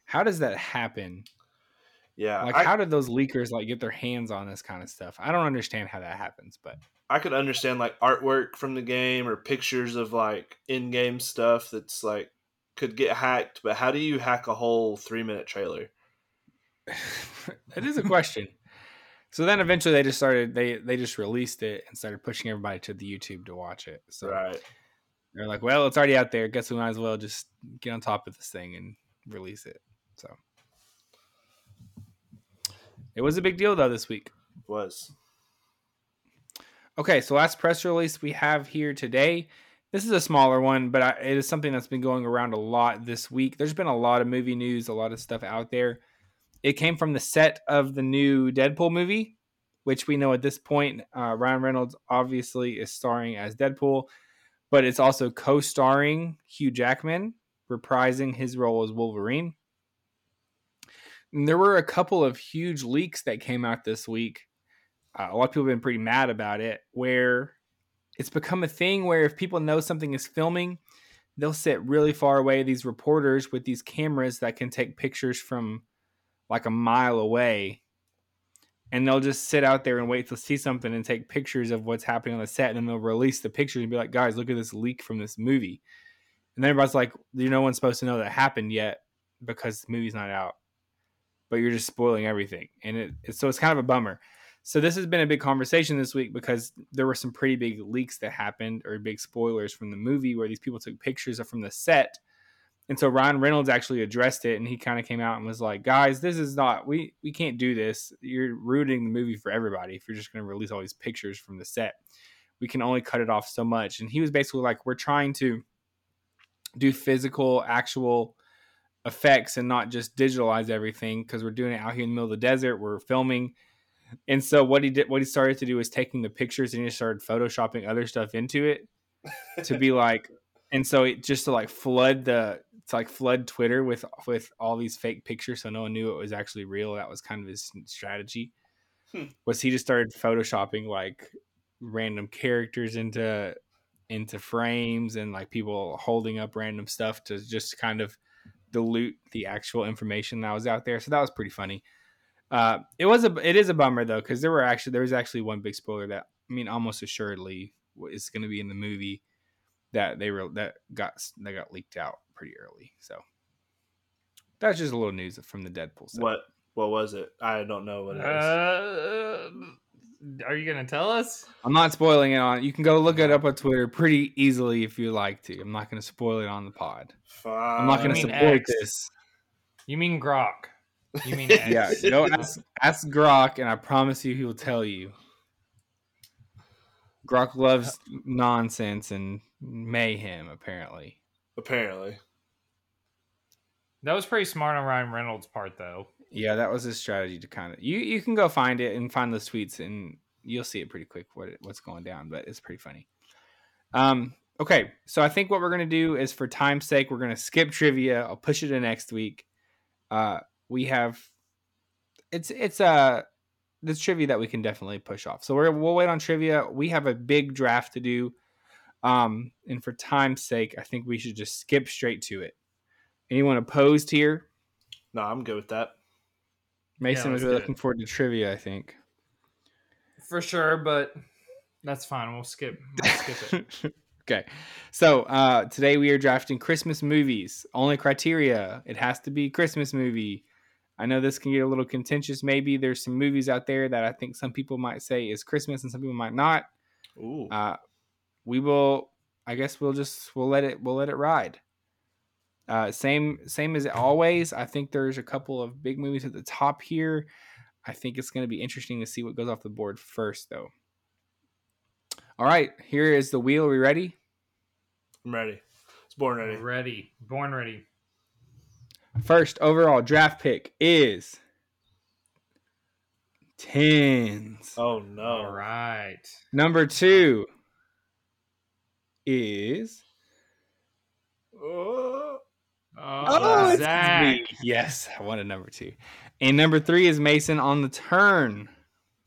how does that happen? Yeah, Like, I, how did those leakers like get their hands on this kind of stuff? I don't understand how that happens, but I could understand like artwork from the game or pictures of like in-game stuff that's like could get hacked, but how do you hack a whole three-minute trailer? that is a question. So then eventually they just started they they just released it and started pushing everybody to the YouTube to watch it. So Right. they're like, well, it's already out there. Guess we might as well just get on top of this thing and release it. So it was a big deal though this week. Was. Okay, so last press release we have here today. This is a smaller one, but I, it is something that's been going around a lot this week. There's been a lot of movie news, a lot of stuff out there. It came from the set of the new Deadpool movie, which we know at this point uh, Ryan Reynolds obviously is starring as Deadpool, but it's also co-starring Hugh Jackman, reprising his role as Wolverine. And there were a couple of huge leaks that came out this week. Uh, a lot of people have been pretty mad about it where it's become a thing where if people know something is filming they'll sit really far away these reporters with these cameras that can take pictures from like a mile away. And they'll just sit out there and wait to see something and take pictures of what's happening on the set and then they'll release the pictures and be like guys look at this leak from this movie. And then everybody's like you no one's supposed to know that happened yet because the movie's not out but you're just spoiling everything and it, it so it's kind of a bummer so this has been a big conversation this week because there were some pretty big leaks that happened or big spoilers from the movie where these people took pictures from the set. And so Ryan Reynolds actually addressed it and he kind of came out and was like, "Guys, this is not we we can't do this. You're ruining the movie for everybody if you're just going to release all these pictures from the set. We can only cut it off so much." And he was basically like, "We're trying to do physical actual effects and not just digitalize everything because we're doing it out here in the middle of the desert. We're filming and so what he did, what he started to do was taking the pictures and he started photoshopping other stuff into it to be like, and so it just to like flood the to like flood Twitter with with all these fake pictures, so no one knew it was actually real. That was kind of his strategy. Hmm. Was he just started photoshopping like random characters into into frames and like people holding up random stuff to just kind of dilute the actual information that was out there. So that was pretty funny. Uh, it was a it is a bummer though because there were actually there was actually one big spoiler that I mean almost assuredly is going to be in the movie that they were that got that got leaked out pretty early. So that's just a little news from the Deadpool. Set. What what was it? I don't know what it is. Uh, are you gonna tell us? I'm not spoiling it on. You can go look it up on Twitter pretty easily if you like to. I'm not going to spoil it on the pod. Fine. I'm not gonna mean support X. this. You mean Grok? You mean Yeah, go ask, ask Grok, and I promise you, he will tell you. Grok loves nonsense and mayhem. Apparently, Apparently. That was pretty smart on Ryan Reynolds' part, though. Yeah, that was his strategy to kind of you. You can go find it and find those tweets, and you'll see it pretty quick what what's going down. But it's pretty funny. Um. Okay, so I think what we're gonna do is, for time's sake, we're gonna skip trivia. I'll push it to next week. Uh, we have it's it's uh this trivia that we can definitely push off. So we're we'll wait on trivia. We have a big draft to do. Um, and for time's sake, I think we should just skip straight to it. Anyone opposed here? No, I'm good with that. Mason was really do it. looking forward to trivia, I think. For sure, but that's fine. We'll skip. We'll skip it. okay. So uh, today we are drafting Christmas movies. Only criteria it has to be Christmas movie. I know this can get a little contentious. Maybe there's some movies out there that I think some people might say is Christmas and some people might not. Ooh. Uh, we will. I guess we'll just we'll let it we'll let it ride. Uh, same same as always. I think there's a couple of big movies at the top here. I think it's going to be interesting to see what goes off the board first, though. All right, here is the wheel. Are we ready? I'm ready. It's born ready. ready. Born ready. First overall draft pick is Tins. Oh no. All right. Number two is Oh. Oh, it's Zach. Yes, I wanted number two. And number three is Mason on the turn.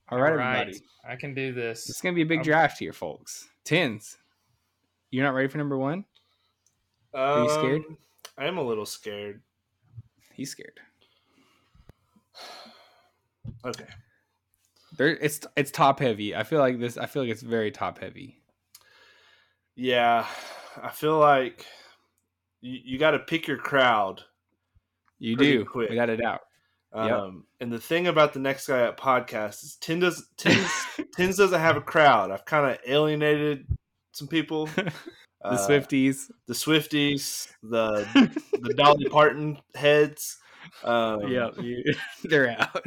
All right, All right. everybody. I can do this. It's gonna be a big Um, draft here, folks. Tins. You're not ready for number one? Are you scared? Um, I am a little scared. He's scared. Okay. There, it's it's top heavy. I feel like this. I feel like it's very top heavy. Yeah, I feel like you, you got to pick your crowd. You do quick. without a doubt. Yep. Um, and the thing about the next guy at podcast is does Tins, Tins doesn't have a crowd. I've kind of alienated some people. the Uh, Swifties. the Swifties, the the Dolly Parton heads. Um, yeah, they're out.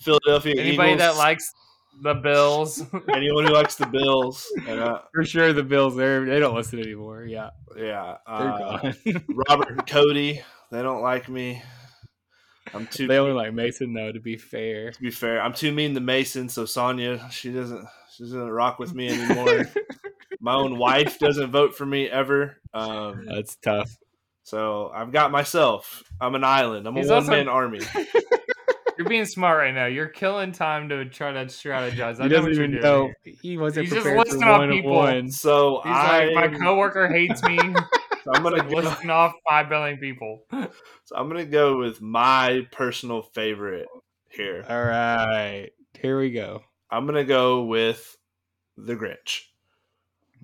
Philadelphia Anybody that likes the Bills. anyone who likes the Bills. And, uh, For sure, the Bills. They they don't listen anymore. Yeah, yeah, they're uh, gone. Robert and Cody, they don't like me. I'm too. they only like Mason though. To be fair, to be fair, I'm too mean to Mason. So Sonya, she doesn't, she doesn't rock with me anymore. My own wife doesn't vote for me ever. Um, that's tough. so I've got myself. I'm an island. I'm a He's one also- man army. You're being smart right now. You're killing time to try to strategize. I he doesn't what you're even doing know. He wasn't He's just prepared for listing off one people. one. So He's I, like, my coworker hates me. so I'm gonna go, listing off five billion people. so I'm gonna go with my personal favorite here. All right, here we go. I'm gonna go with the Grinch.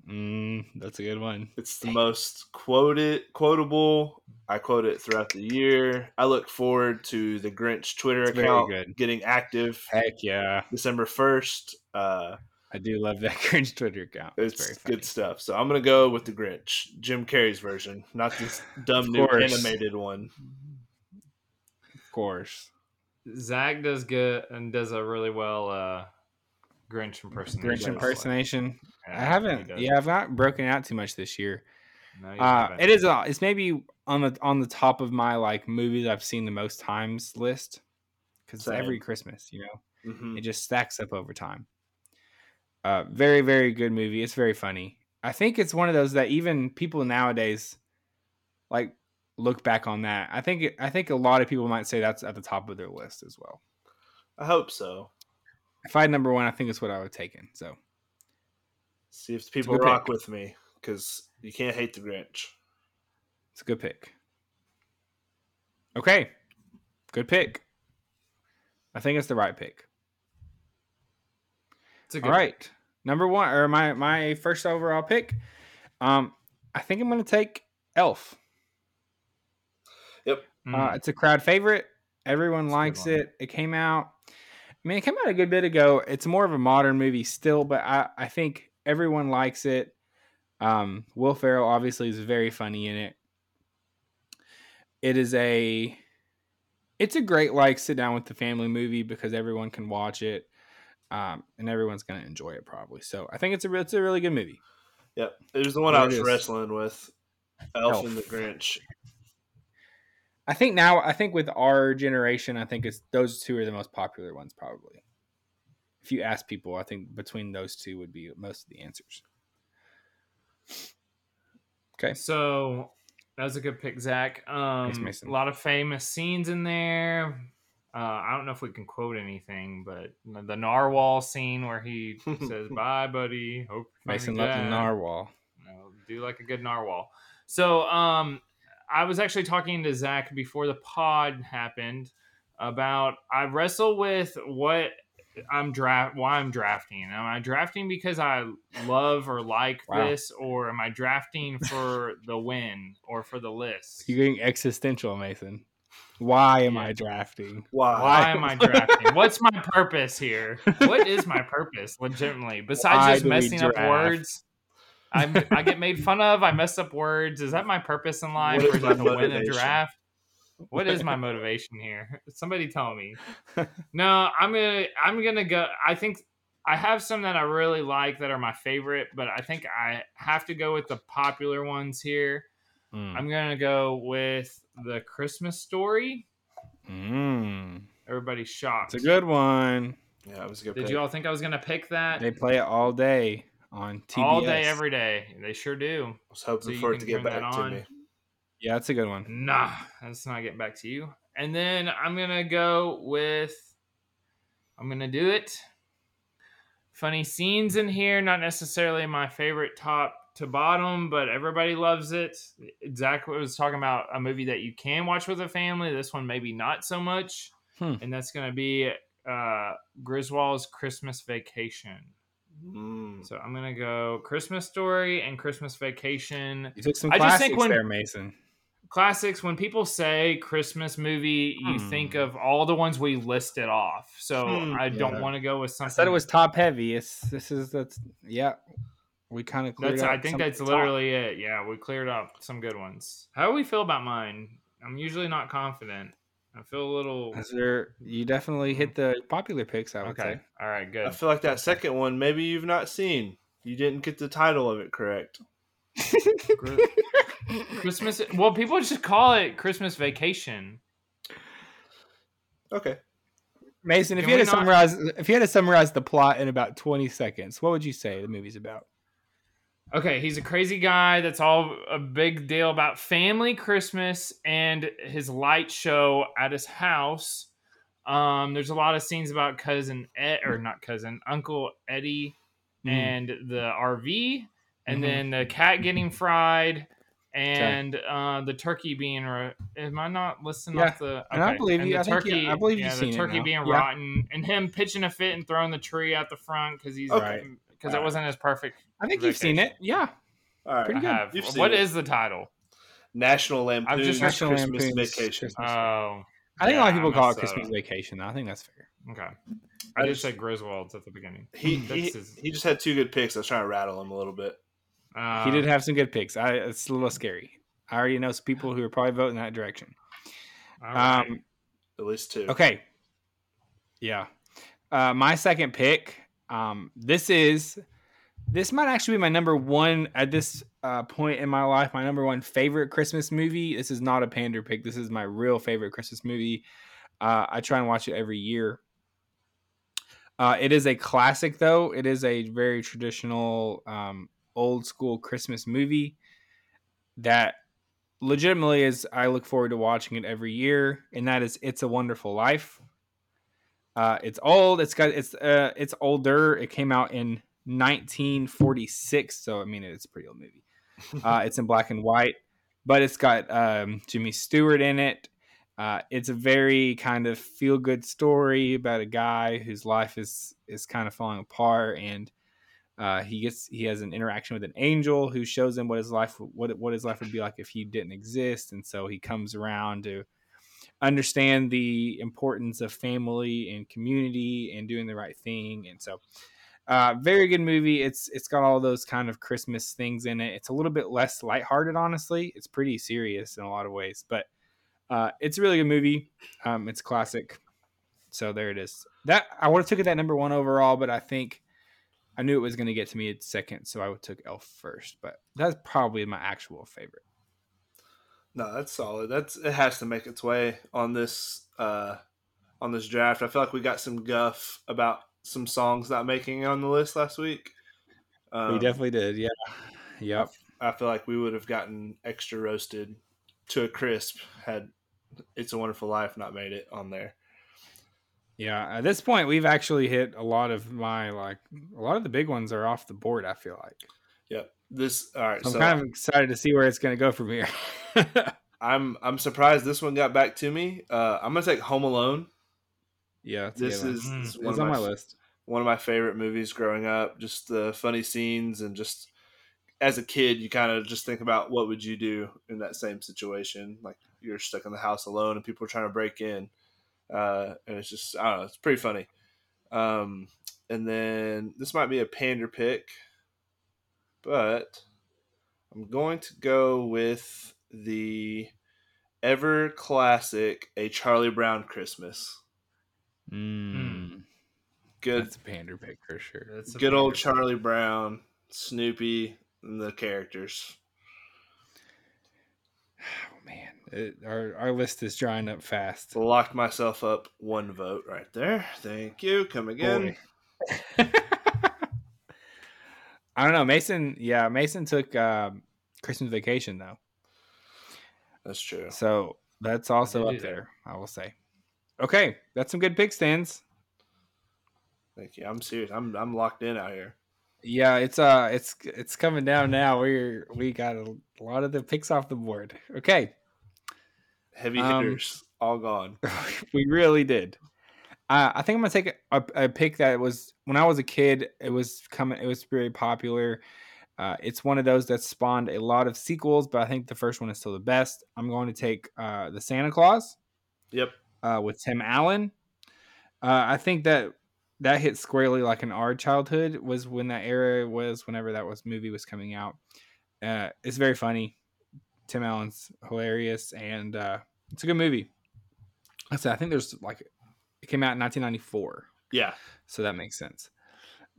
Mm, that's a good one. It's the most quoted, quotable. I quote it throughout the year. I look forward to the Grinch Twitter It's account good. getting active Heck yeah, December first. Uh, I do love that Grinch Twitter account. It's, it's very funny. good stuff. So I'm gonna go with the Grinch, Jim Carrey's version, not this dumb new course. animated one. Of course, Zach does good and does a really well uh, Grinch impersonation. Grinch impersonation. Yeah, I haven't. Yeah, I've not broken out too much this year. No, Uh, it is. Uh, it's maybe on the on the top of my like movies I've seen the most times list because every Christmas, you know, Mhm. it just stacks up over time. Uh, very very good movie. It's very funny. I think it's one of those that even people nowadays like look back on that. I think I think a lot of people might say that's at the top of their list as well. I hope so. If I had number one, I think it's what I would have taken. So See if people good rock pick. with me because you can't hate the Grinch. it's a good pick. Okay, good pick. I think it's the right pick. It's a good All right, number one or my my first overall pick. Um, I think I'm gonna take Elf. Yep. Uh, it's a crowd favorite. Everyone It's likes it. It came out. I mean, it came out a good bit ago. It's more of a modern movie still, but I I think everyone likes it. Um, Will Ferrell obviously is very funny in it. It is a, it's a great like sit down with the family movie because everyone can watch it, um, and everyone's gonna enjoy it probably. So I think it's a it's a really good movie. Yep, it was the one There I was wrestling with. Elf, Elf. and the Grinch. I think now, I think with our generation, I think it's those two are the most popular ones, probably. If you ask people, I think between those two would be most of the answers. Okay. So that was a good pick, Zach. Um, Mason. a lot of famous scenes in there. Uh, I don't know if we can quote anything, but the narwhal scene where he says, "Bye, buddy. Hope you find Mason me the narwhal. You know, do like a good narwhal. So, um, I was actually talking to Zach before the pod happened about I wrestle with what I'm draft why I'm drafting. Am I drafting because I love or like Wow. this, or am I drafting for the win or for the list? You're getting existential, Mason. Why am Yeah. I drafting? Why? Why am I drafting? What's my purpose here? What is my purpose, legitimately? Besides Why just messing up words, I I get made fun of. I mess up words. Is that my purpose in life? What Or is just my to win a draft? What is my motivation here? Somebody tell me. No, I'm gonna I'm gonna go. I think I have some that I really like that are my favorite, but I think I have to go with the popular ones here. Mm. I'm gonna go with the Christmas story. Mm. Everybody's shocked. It's a good one. Yeah, it was a good Did pick. you all think I was gonna pick that? They play it all day on TBS. All day, every day. They sure do. I was hoping So for it to get that back to me. Yeah, that's a good one. Nah, that's not getting back to you. And then I'm gonna go with. I'm gonna do it. Funny scenes in here, not necessarily my favorite top to bottom, but everybody loves it. Zach was talking about a movie that you can watch with a family. This one maybe not so much, Hmm. and that's gonna be uh, Griswold's Christmas Vacation. Mm. So I'm gonna go Christmas Story and Christmas Vacation. You took some I just classics think when- there, Mason. Classics. When people say Christmas movie, you Hmm. think of all the ones we listed off. So Hmm, I don't yeah. want to go with something. I said it was top heavy. It's this is that's yeah. We kind of cleared That's. out I think that's of the top. literally it. Yeah, we cleared up some good ones. How do we feel about mine? I'm usually not confident. I feel a little. Is there, you definitely hit mm. the popular picks. I would Okay. say. All right. Good. I feel like that second one, maybe you've not seen. You didn't get the title of it correct. Christmas. Well, people just call it Christmas Vacation. Okay. Mason, if Can you had to not- summarize, if you had to summarize the plot in about twenty seconds, what would you say the movie's about? Okay, he's a crazy guy that's all a big deal about family Christmas and his light show at his house. Um, there's a lot of scenes about cousin Ed, or not cousin, Uncle Eddie Mm. and the RV, and Mhm. then the cat getting fried, and uh, the turkey being. Ro- Am I not listening Yeah, off the? and I believe and you. The I think you- turkey, I believe yeah, you've the seen turkey being Yeah. rotten, and him pitching a fit and throwing the tree out the front because he's Okay. because it wasn't as perfect. I think you've seen it. Yeah, All right. Pretty I good. have. You've seen What it. is the title? National Lampoon's just- National Christmas Lampoon's Vacation. Christmas- Oh, I think a lot of people I call it Christmas up. Vacation. Though. I think that's fair. okay. I I just- said Griswold's at the beginning. He he, his- he just had two good picks. I was trying to rattle him a little bit. Uh, he did have some good picks. I, it's a little scary. I already know some people who are probably voting that direction. all right. Um, At least two. Okay. Yeah. Uh, my second pick. Um, this is this might actually be my number one at this uh, point in my life. My number one favorite Christmas movie. This is not a pander pick. This is my real favorite Christmas movie. Uh, I try and watch it every year. Uh, it is a classic, though. It is a very traditional, um, old school Christmas movie that legitimately is I look forward to watching it every year, and that is It's a Wonderful Life. Uh, it's old. It's got it's uh it's older. It came out in 1946, so I mean it's a pretty old movie. Uh, it's in black and white, but it's got um, Jimmy Stewart in it. Uh, it's a very kind of feel good story about a guy whose life is is kind of falling apart, and uh, he gets he has an interaction with an angel who shows him what his life what what his life would be like if he didn't exist, and so he comes around to understand the importance of family and community and doing the right thing, and so. Uh, very good movie. It's it's got all those kind of Christmas things in it. It's a little bit less lighthearted, honestly. It's pretty serious in a lot of ways, but uh, it's a really good movie. Um, it's classic. So there it is. That I would have took it at number one overall, but I think I knew it was going to get to me at second, so I took Elf first. But that's probably my actual favorite. No, that's solid. That's it has to make its way on this uh on this draft. I feel like we got some guff about some songs not making it on the list last week. Um, we definitely did. Yeah. Yep. I feel like we would have gotten extra roasted to a crisp had "It's a Wonderful Life" not made it on there. Yeah. At this point, we've actually hit a lot of my like a lot of the big ones are off the board. I feel like. Yep. This all right. I'm so kind of excited to see where it's going to go from here. I'm I'm surprised this one got back to me. Uh, I'm gonna take Home Alone. Yeah. It's, a This good is, Mm. this is one, it's of on my, my list. one of my favorite movies growing up. Just the funny scenes and just as a kid, you kind of just think about what would you do in that same situation. Like you're stuck in the house alone and people are trying to break in, uh, and it's just I don't know. It's pretty funny. Um, and then this might be a pander pick, but I'm going to go with the ever classic A Charlie Brown Christmas. Mm. Good That's a pander pick for sure. That's good old pander. Charlie Brown, Snoopy, and the characters. Oh man, it, our our list is drying up fast. Locked myself up one vote right there. Thank you. Come again. I don't know, Mason. Yeah, Mason took um, Christmas vacation though, That's true. so that's also up that. there. I will say. Okay, that's some good pick stands. Thank you. I'm serious. I'm I'm locked in out here. Yeah, it's uh, it's it's coming down now. We're we got a lot of the picks off the board. Okay, Heavy Um, hitters all gone. we really did. Uh, I think I'm gonna take a, a pick that was when I was a kid. It was coming. It was very popular. Uh, it's one of those that spawned a lot of sequels, but I think the first one is still the best. I'm going to take uh, the Santa Claus Yep. Uh, with Tim Allen. Uh, I think that that hit squarely like in our childhood was when that era was whenever that was movie was coming out. Uh, it's very funny. Tim Allen's hilarious and uh, it's a good movie. I said I think there's like it came out in 1994, Yeah. so that makes sense.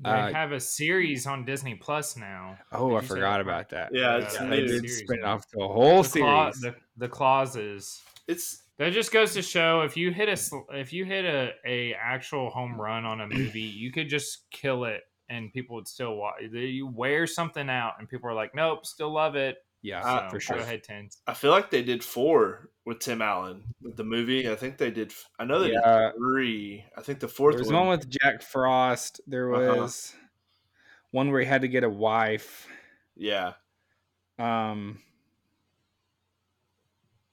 They Uh, have a series on Disney Plus now. Oh, Did I you say forgot that? about that. Yeah, Yeah, it's they they new. did did spin off to a whole the, cla- series. the, the clauses. It's That just goes to show if you hit a if you hit a, a actual home run on a movie, you could just kill it and people would still watch. You wear something out and people are like, "Nope, still love it." yeah, uh, So, for sure. Go ahead, Tins. I feel like they did four with Tim Allen with the movie. I think they did. I know they Yeah. did three. I think the fourth There was one. one with Jack Frost. There Uh-huh. was one where he had to get a wife. yeah. Um,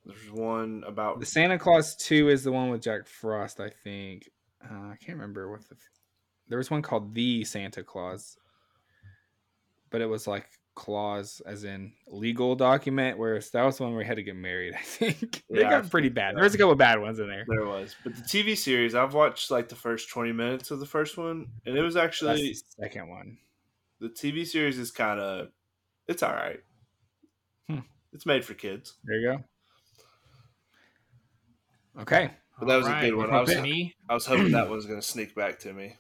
There's one about the Santa Claus Two is the one with Jack Frost, I think. Uh, I can't remember what the. There was one called the Santa Claus, but it was like clause as in legal document. Whereas that was the one where he had to get married. I think they Yeah, I got pretty bad. so. There's a couple bad ones in there. There was, but the TV series I've watched like the first twenty minutes of the first one, and it was actually the second one. the TV series is kind of it's all right. Hmm. It's made for kids, There you go. Okay. but that was a good one. I was me. I was hoping that one was going to sneak back to me.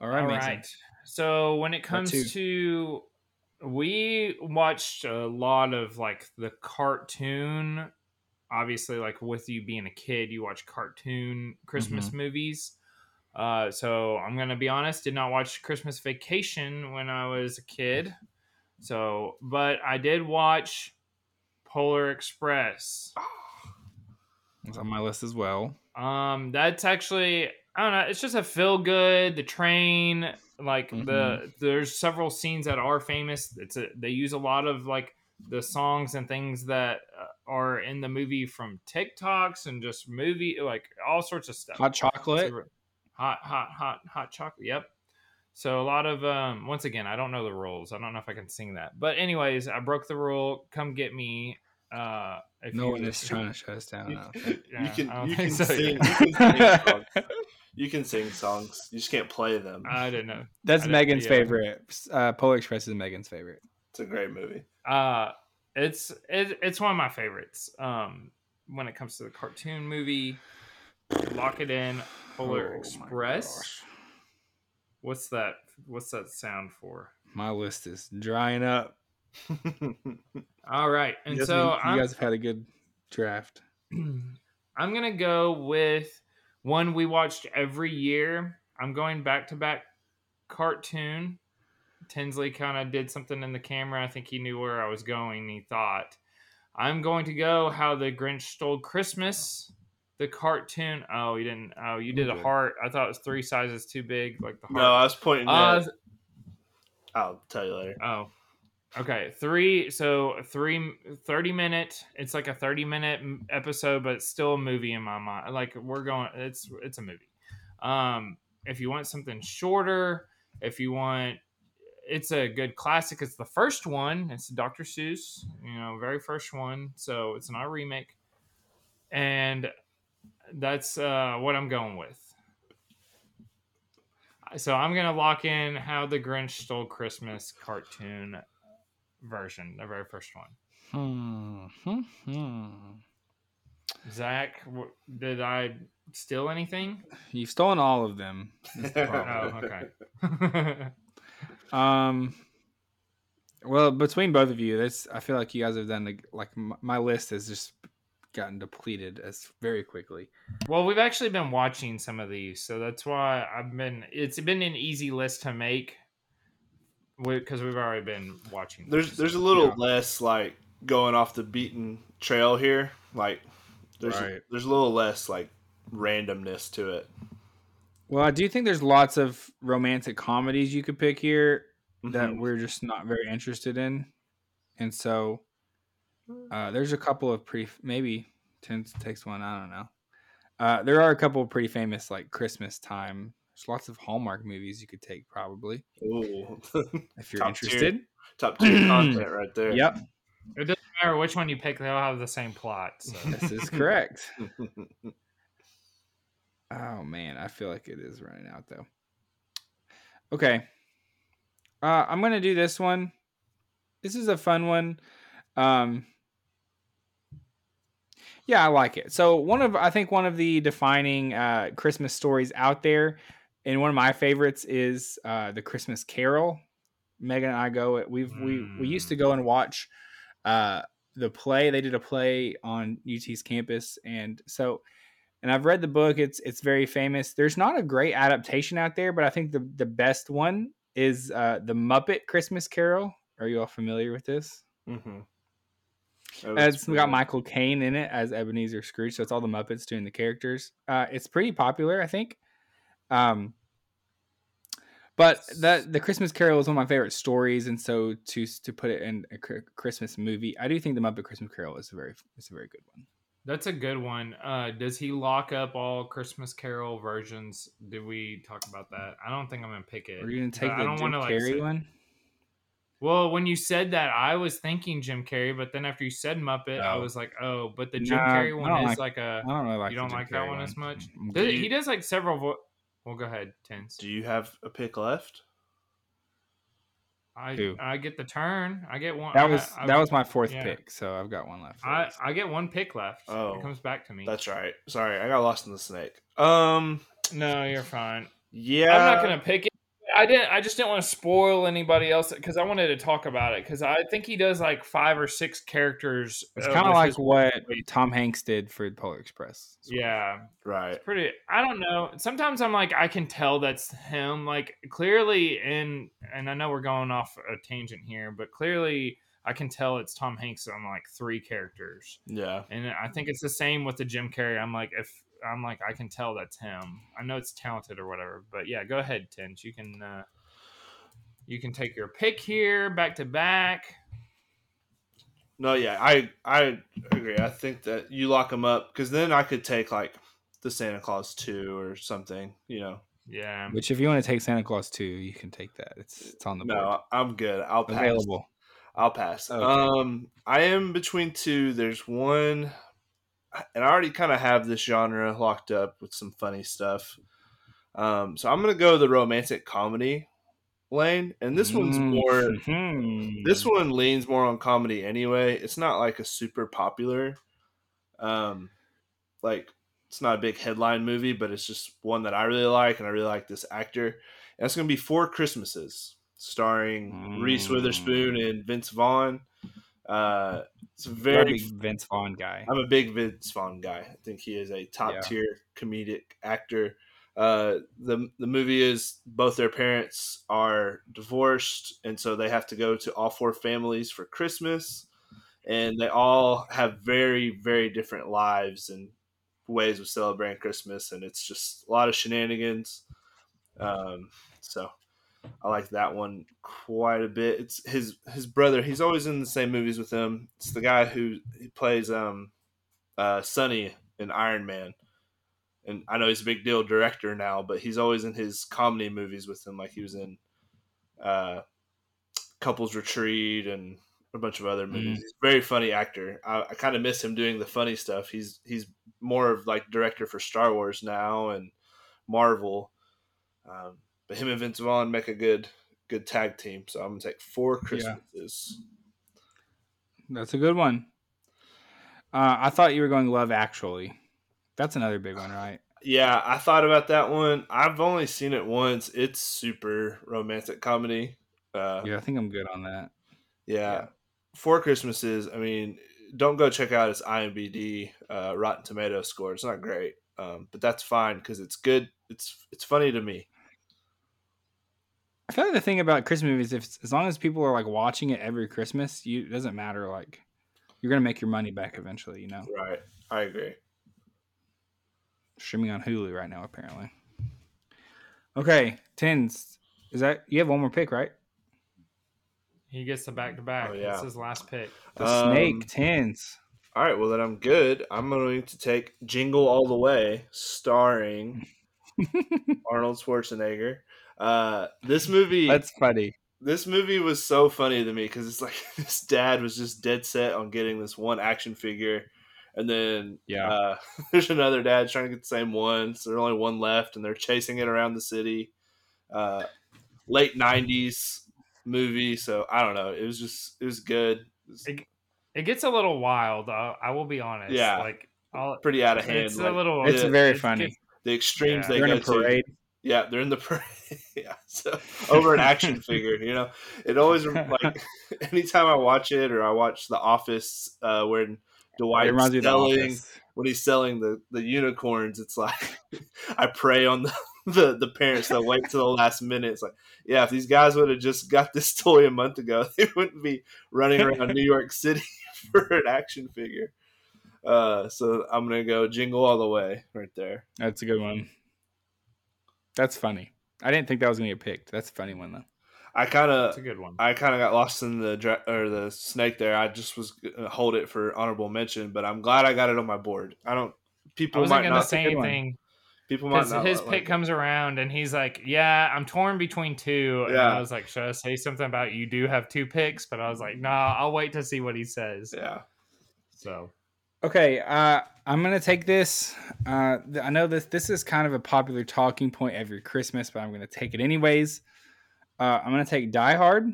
All right. All Mason. So when it comes to we watched a lot of like the cartoon obviously like with you being a kid you watch cartoon christmas Mm-hmm. movies uh so i'm gonna be honest did not watch christmas vacation when i was a kid so but i did watch polar express It's on my list as well. um, that's actually I don't know. It's just a feel good. The train, like the there's several scenes that are famous. It's a, they use a lot of like the songs and things that uh, are in the movie from TikToks and just movie like all sorts of stuff. Hot chocolate. Hot, hot, hot, hot chocolate. Yep. So a lot of um. Once again, I don't know the rules. I don't know if I can sing that. But anyways, I broke the rule. Come get me. Uh, if No you- one is trying to shut us down. You, now. you can you can so, sing yeah. you can sing songs. You can sing songs. You just can't play them. I don't know. That's I don't- Megan's yeah. favorite. Uh, Polar Express is Megan's favorite. It's a great movie. Uh, it's it, it's one of my favorites. Um, when it comes to the cartoon movie, lock it in. Polar Oh my Express. What's that? What's that sound for? My list is drying up. All right, and you so you guys have had a good draft. I'm gonna go with one we watched every year. I'm going back to back cartoon. Tinsley kind of did something in the camera. I think he knew where I was going. He thought, I'm going to go How the Grinch Stole Christmas. The cartoon. Oh, you didn't. Oh, you did a heart. I thought it was three sizes too big, like the no, I was pointing. uh, at, I'll tell you later. Oh. Okay, three. So three, 30 minute. It's like a thirty minute episode, but it's still a movie in my mind. Like we're going. It's it's a movie. Um, if you want something shorter, if you want, it's a good classic. It's the first one. It's Dr. Seuss. You know, very first one. So it's not a remake, and that's uh, what I'm going with. So I'm gonna lock in how the Grinch stole Christmas cartoon version, the very first one. Hmm. hmm, hmm. Zach, w- did I steal anything? You've stolen all of them. the Oh, okay. Um. Well, between both of you, that's I feel like you guys have done the, like my list has just gotten depleted as very quickly. well, we've actually been watching some of these, so that's why I've been. It's been an easy list to make because we've already been watching. There's these. there's a little Yeah. less like going off the beaten trail here. Like there's Right. there's a little less like randomness to it. Well, I do think there's lots of romantic comedies you could pick here that Mhm. we're just not very interested in, and so uh, there's a couple of pretty maybe ten takes one. I don't know. Uh, there are a couple of pretty famous like Christmas time. There's lots of Hallmark movies you could take probably Ooh. if you're Top tier. interested. Top tier content right there. Yep, It doesn't matter which one you pick; they all have the same plot. So. this is correct. Oh man, I feel like it is running out though. Okay. Uh I'm going to do this one. This is a fun one. Um Yeah, I like it. So one of I think one of the defining uh Christmas stories out there and one of my favorites is uh The Christmas Carol. Megan and I go we've we we used to go and watch uh the play. They did a play on UT's campus and so and I've read the book. It's it's very famous. There's not a great adaptation out there, but I think the the best one is uh, the Muppet Christmas Carol. Are you all familiar with this? Mhm. Uh, It's got Michael Caine in it as Ebenezer Scrooge, so it's all the Muppets doing the characters. Uh, it's pretty popular, I think. Um, but that the Christmas Carol is one of my favorite stories, and so to to put it in a Christmas movie, I do think the Muppet Christmas Carol is a very is a very good one. That's a good one. Uh, does he lock up all Christmas Carol versions? Did we talk about that? I don't think I'm gonna pick it. Are you gonna but take I the don't Jim wanna, like, Carrey say- one? Well, when you said that, I was thinking Jim Carrey, but then after you said Muppet, I Oh. was like, oh, but the Jim Carrey one is like- like, a. I don't really like. you don't Jim like that Carrey one as much. Does- good. he does like several. Vo- well, go ahead, Tins. Do you have a pick left? I Who? I get the turn. I get one. That was I, that was my fourth yeah. pick, so I've got one left. I I get one pick left. Oh. it comes back to me. That's right. Sorry, I got lost in the snake. Um, no, you're fine. yeah, I'm not gonna pick it. I didn't. I just didn't want to spoil anybody else because I wanted to talk about it because I think he does like five or six characters. it's uh, kind of like his- what Tom Hanks did for the Polar Express. Yeah, Right. it's pretty. I don't know. Sometimes I'm like, I can tell that's him. Like clearly, in and I know we're going off a tangent here, but clearly I can tell it's Tom Hanks on like three characters. Yeah. And I think it's the same with the Jim Carrey. I'm like, if I'm like, I can tell that's him. I know it's talented or whatever, but yeah, go ahead, Tins. You can, uh, you can take your pick here, back to back. No, yeah, I I agree. I think that you lock them up because then I could take like the Santa Claus two or something. You know. Yeah, Which, if you want to take Santa Claus 2, you can take that. It's it's on the board. No, I'm good. I'll pass. Available. I'll pass. Okay. Um, I am between two. There's one, and I already kind of have this genre locked up with some funny stuff. Um, so I'm gonna go the romantic comedy lane, and this one's Mm. more. This one leans more on comedy anyway. It's not like a super popular, um, like it's not a big headline movie, but it's just one that I really like, and I really like this actor. And it's gonna be Four Christmases. starring Reese Mm. Witherspoon and Vince Vaughn. Uh, it's a very. big Vince Vaughn guy. I'm a big Vince Vaughn guy. I think he is a top Yeah. tier comedic actor. Uh, the the movie is both their parents are divorced, and so they have to go to all four families for Christmas, and they all have very very different lives and ways of celebrating Christmas, and it's just a lot of shenanigans. Um, so I like that one quite a bit. It's his his brother. He's always in the same movies with him. It's the guy who he plays um uh Sonny in Iron Man. And I know he's a big deal director now, but he's always in his comedy movies with him, like he was in uh Couples Retreat and a bunch of other movies. Mm. He's a very funny actor. I, I kind of miss him doing the funny stuff. He's he's more of like director for Star Wars now and Marvel. Um, but him and Vince Vaughn make a good good tag team. So I'm gonna take four Christmases. That's a good one. Uh, I thought you were going Love Actually. That's another big one, right? Yeah. I thought about that one. I've only seen it once. It's super romantic comedy. Uh, Yeah, I think I'm good on that. yeah. Yeah. Four Christmases. I mean, don't go check out his IMDb uh, Rotten Tomato score. It's not great, um, but that's fine because it's good. It's it's funny to me. I feel like the thing about Christmas movies, if as long as people are like watching it every Christmas, you it doesn't matter. Like you're gonna make your money back eventually. You know, Right. I agree. streaming on Hulu right now apparently. Okay, Tins. Is that you have one more pick, right? He gets the back to back. Yeah. That's his last pick. The Um, snake tens. All right, well then I'm good. I'm going to take Jingle All the Way, starring Arnold Schwarzenegger. Uh, this movie, That's funny. this movie was so funny to me because it's like this dad was just dead set on getting this one action figure, and then Yeah. uh, there's another dad trying to get the same one. So there's only one left, and they're chasing it around the city. Uh, late '90s movie, so I don't know. It was just it was good. It was It- It gets a little wild. Uh, I will be honest. Yeah. like I'll, pretty out of hand. it's like, a little. It's the- very it's- funny. it's- the extremes Yeah. they They're in go a parade. to. Yeah, they're in the parade. yeah, so over an action figure, you know, it always like anytime I watch it or I watch The Office, uh, when It Dwight's reminds me of the selling when he's selling the the unicorns, it's like I pray on the, the the parents that wait to the last minute. It's like, yeah, if these guys would have just got this toy a month ago, they wouldn't be running around New York City for an action figure. Uh, so I'm gonna go jingle all the way right there. That's a good one. That's funny. I didn't think that was gonna get picked. That's a funny one though. I kind It's a good one. I kind of got lost in the dra- or the snake there. I just was gonna uh, hold it for honorable mention, but I'm glad I got it on my board. I don't. I People wasn't might gonna not. say good one. anything people might because not. his like pick it. comes around and he's like, "Yeah, I'm torn between two. And Yeah. I was like, "Should I say something about you do have two picks?" But I was like, "Nah, I'll wait to see what he says." Yeah. So Okay, uh, I'm gonna take this. Uh, th- I know this this is kind of a popular talking point every Christmas, but I'm gonna take it anyways. Uh, I'm gonna take Die Hard.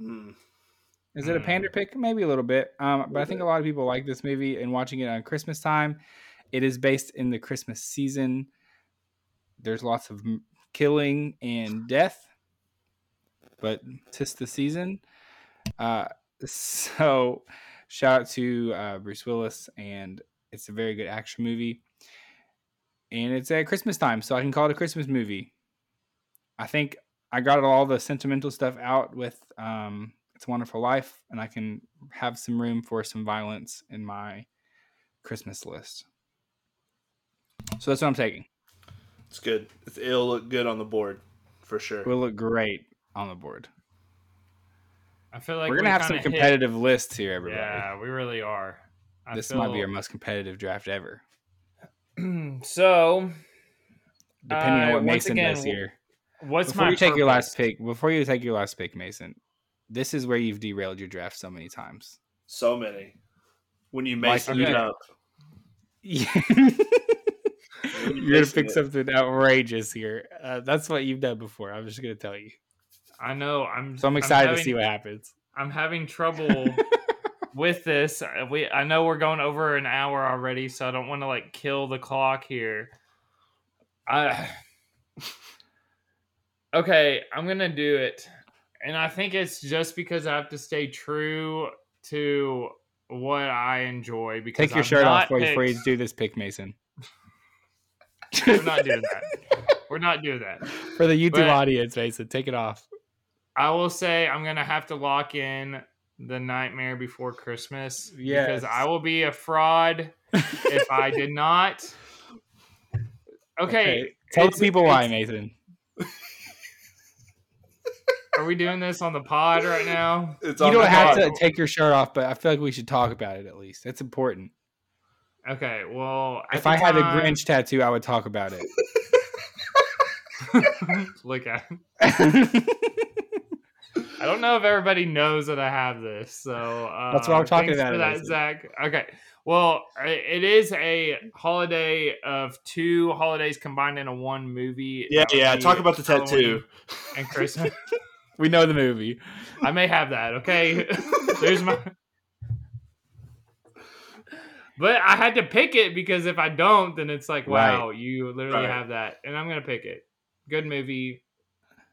Mm. Is it a Hmm. pander pick? Maybe a little bit. Um, but I think a lot of people like this movie and watching it on Christmas time. It is based in the Christmas season. There's lots of m- killing and death, but tis the season. Uh, so shout out to uh, Bruce Willis, and it's a very good action movie. And it's at Christmas time, so I can call it a Christmas movie. I think I got all the sentimental stuff out with um, It's a Wonderful Life, and I can have some room for some violence in my Christmas list. So that's what I'm taking. It's good. It's, it'll look good on the board for sure. It will look great on the board. I feel like We're gonna we have some kinda hit- competitive lists here, everybody. Yeah, we really are. I this might be our most competitive draft ever, so, depending on Uh, what Mason again, does here. what's before my you take your last pick, before you take your last pick, Mason, this is where you've derailed your draft so many times. So many. When you Like, mason okay. it up, You're gonna pick it. something outrageous here. Uh, that's what you've done before. I'm just gonna tell you. I know. I'm. So I'm excited to having- see what happens. I'm having trouble with this. Uh, We I know we're going over an hour already, so I don't want to like kill the clock here. I Okay, I'm gonna do it. and I think it's just because I have to stay true to what I enjoy. Because Take your I've shirt off not before you- before you picked- do this pick, Mason. We're not doing that. We're not doing that. For the YouTube But- audience, Mason, take it off. I will say I'm gonna have to lock in the Nightmare Before Christmas Yes. because I will be a fraud if I did not. Okay, Tell it's- the people why, it's- Mason. Are we doing this on the pod right now? It's You don't the have to take your shirt off, but I feel like we should talk about it at least. It's important. Okay, well, If the I had a Grinch tattoo, I would talk about it. look at. I don't know if everybody knows that I have this, so uh, That's what I'm talking thanks about For it, that, Mason. Zach. Okay. Well, it is a holiday of two holidays combined into one movie. Yeah, yeah. Talk about the Halloween tattoo. and Christmas. we know the movie. I may have that. Okay, there's my. But I had to pick it because if I don't, then it's like, wow, you literally Right. have that, and I'm gonna pick it. Good movie.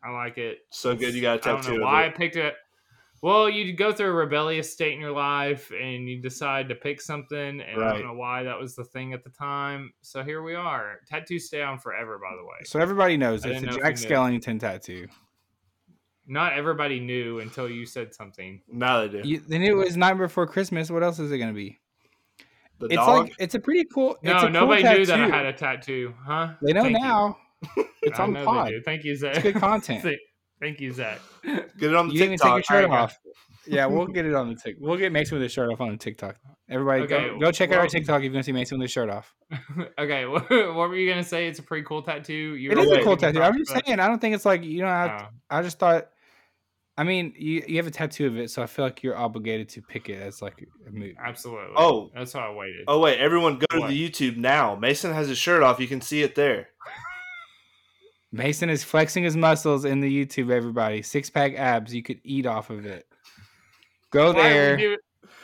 I like it. So good, you got a I don't tattoo. know of why I picked it. Well, you go through a rebellious state in your life and you decide to pick something, and I don't know why that was the thing at the time. So here we are. Tattoos stay on forever, by the way. So everybody knows I it's a know Jack. Skellington tattoo. Not everybody knew until you said something. Now they do. You, then it was Nightmare Before Christmas. What else is it going to be? The it's dog. like it's a pretty cool. it's No, a cool nobody knew that I had a tattoo, huh? They know Thank you. Now. It's on the know pod. Thank you, Zach. It's good content. Thank- Thank you, Zach. Get it on the You didn't even TikTok. take your shirt I off. Yeah, we'll get it on the tick. We'll get Mason with his shirt off on the TikTok. Everybody, Okay, go, go check out our TikTok if you want to see Mason with his shirt off. okay, what, what were you gonna say? It's a pretty cool tattoo. You It were a cool tattoo. I'm just saying. I don't think it's like you know. I, Oh. I just thought. I mean, you you have a tattoo of it, so I feel like you're obligated to pick it as like a movie. Absolutely. Oh. that's how I waited. Oh wait, everyone go What? to the YouTube now. Mason has his shirt off. You can see it there. Mason is flexing his muscles in the YouTube. Everybody, six pack abs. You could eat off of it. Go Why there. do-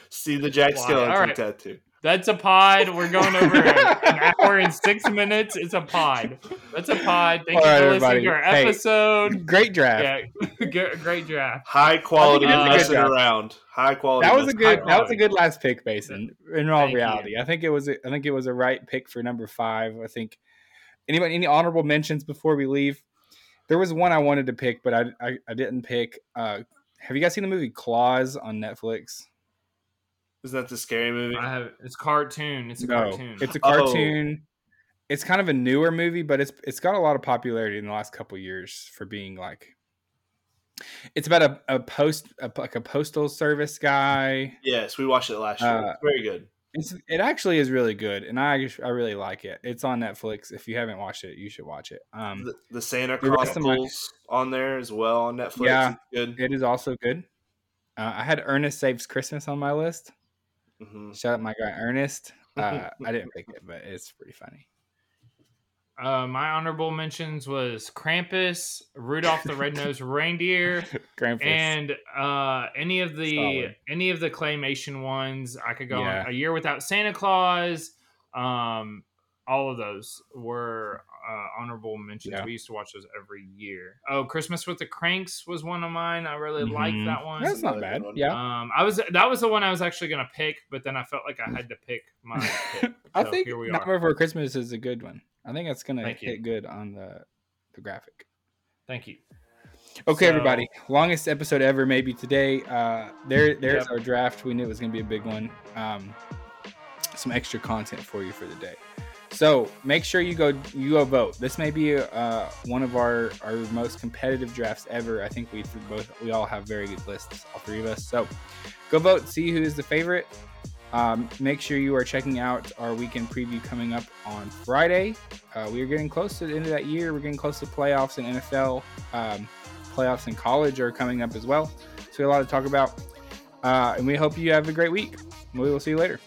See the Jack Why? Skellington Alright. tattoo. That's a pod. We're going over an hour and six minutes. It's a pod. That's a pod. Thank All right, you for listening to our Hey. episode. Great draft. Yeah, great draft. High quality it is a messing around. High quality. That was a good. That was a good last pick, Mason. In all Thank you. reality, I think it was. A, I think it was a right pick for number five. I think. Anybody, any honorable mentions before we leave? There was one I wanted to pick, but I I, I didn't pick. Uh, have you guys seen the movie Klaus on Netflix? Isn't that the scary movie? I have. It's cartoon. It's a No, cartoon. it's a Oh. cartoon. It's kind of a newer movie, but it's it's got a lot of popularity in the last couple years for being like. It's about a, a post a, like a postal service guy. Yes, we watched it last year. Uh, very good. It's it actually is really good, and I I really like it. It's on Netflix. If you haven't watched it, you should watch it. Um, The, the Santa of my- on there as well on Netflix. Yeah. It's good. it is also good. Uh, I had Ernest Saves Christmas on my list. hmm Shout out my guy Ernest. Uh, I didn't pick it, but it's pretty funny. Uh, my honorable mentions was Krampus, Rudolph the Red-Nosed Reindeer, Krampus. and uh, any of the Solid. any of the claymation ones. I could go Yeah. on a year without Santa Claus. Um, all of those were uh, honorable mentions. Yeah. We used to watch those every year. Oh, Christmas with the Kranks was one of mine. I really liked Mhm. that one. That's not bad. one. Yeah, Um, I was that was the one I was actually gonna pick, but then I felt like I had to pick my pick. I So think here we are. Nightmare Before Christmas is a good one. I think it's gonna Thank you. hit good on the the graphic. Thank you. Okay, So- everybody. Longest episode ever, maybe today. Uh, there, there's Yep. our draft. We knew it was going to be a big one. Um, some extra content for you for the day. So make sure you go, you go vote. This may be uh, one of our our most competitive drafts ever. I think we both, we all have very good lists, all three of us. So go vote, see who is the favorite. Um, make sure you are checking out our weekend preview coming up on Friday. Uh, we are getting close to the end of that year. We're getting close to playoffs in NFL. Um, playoffs in college are coming up as well. So we a lot to talk about. Uh, and we hope you have a great week. We will see you later.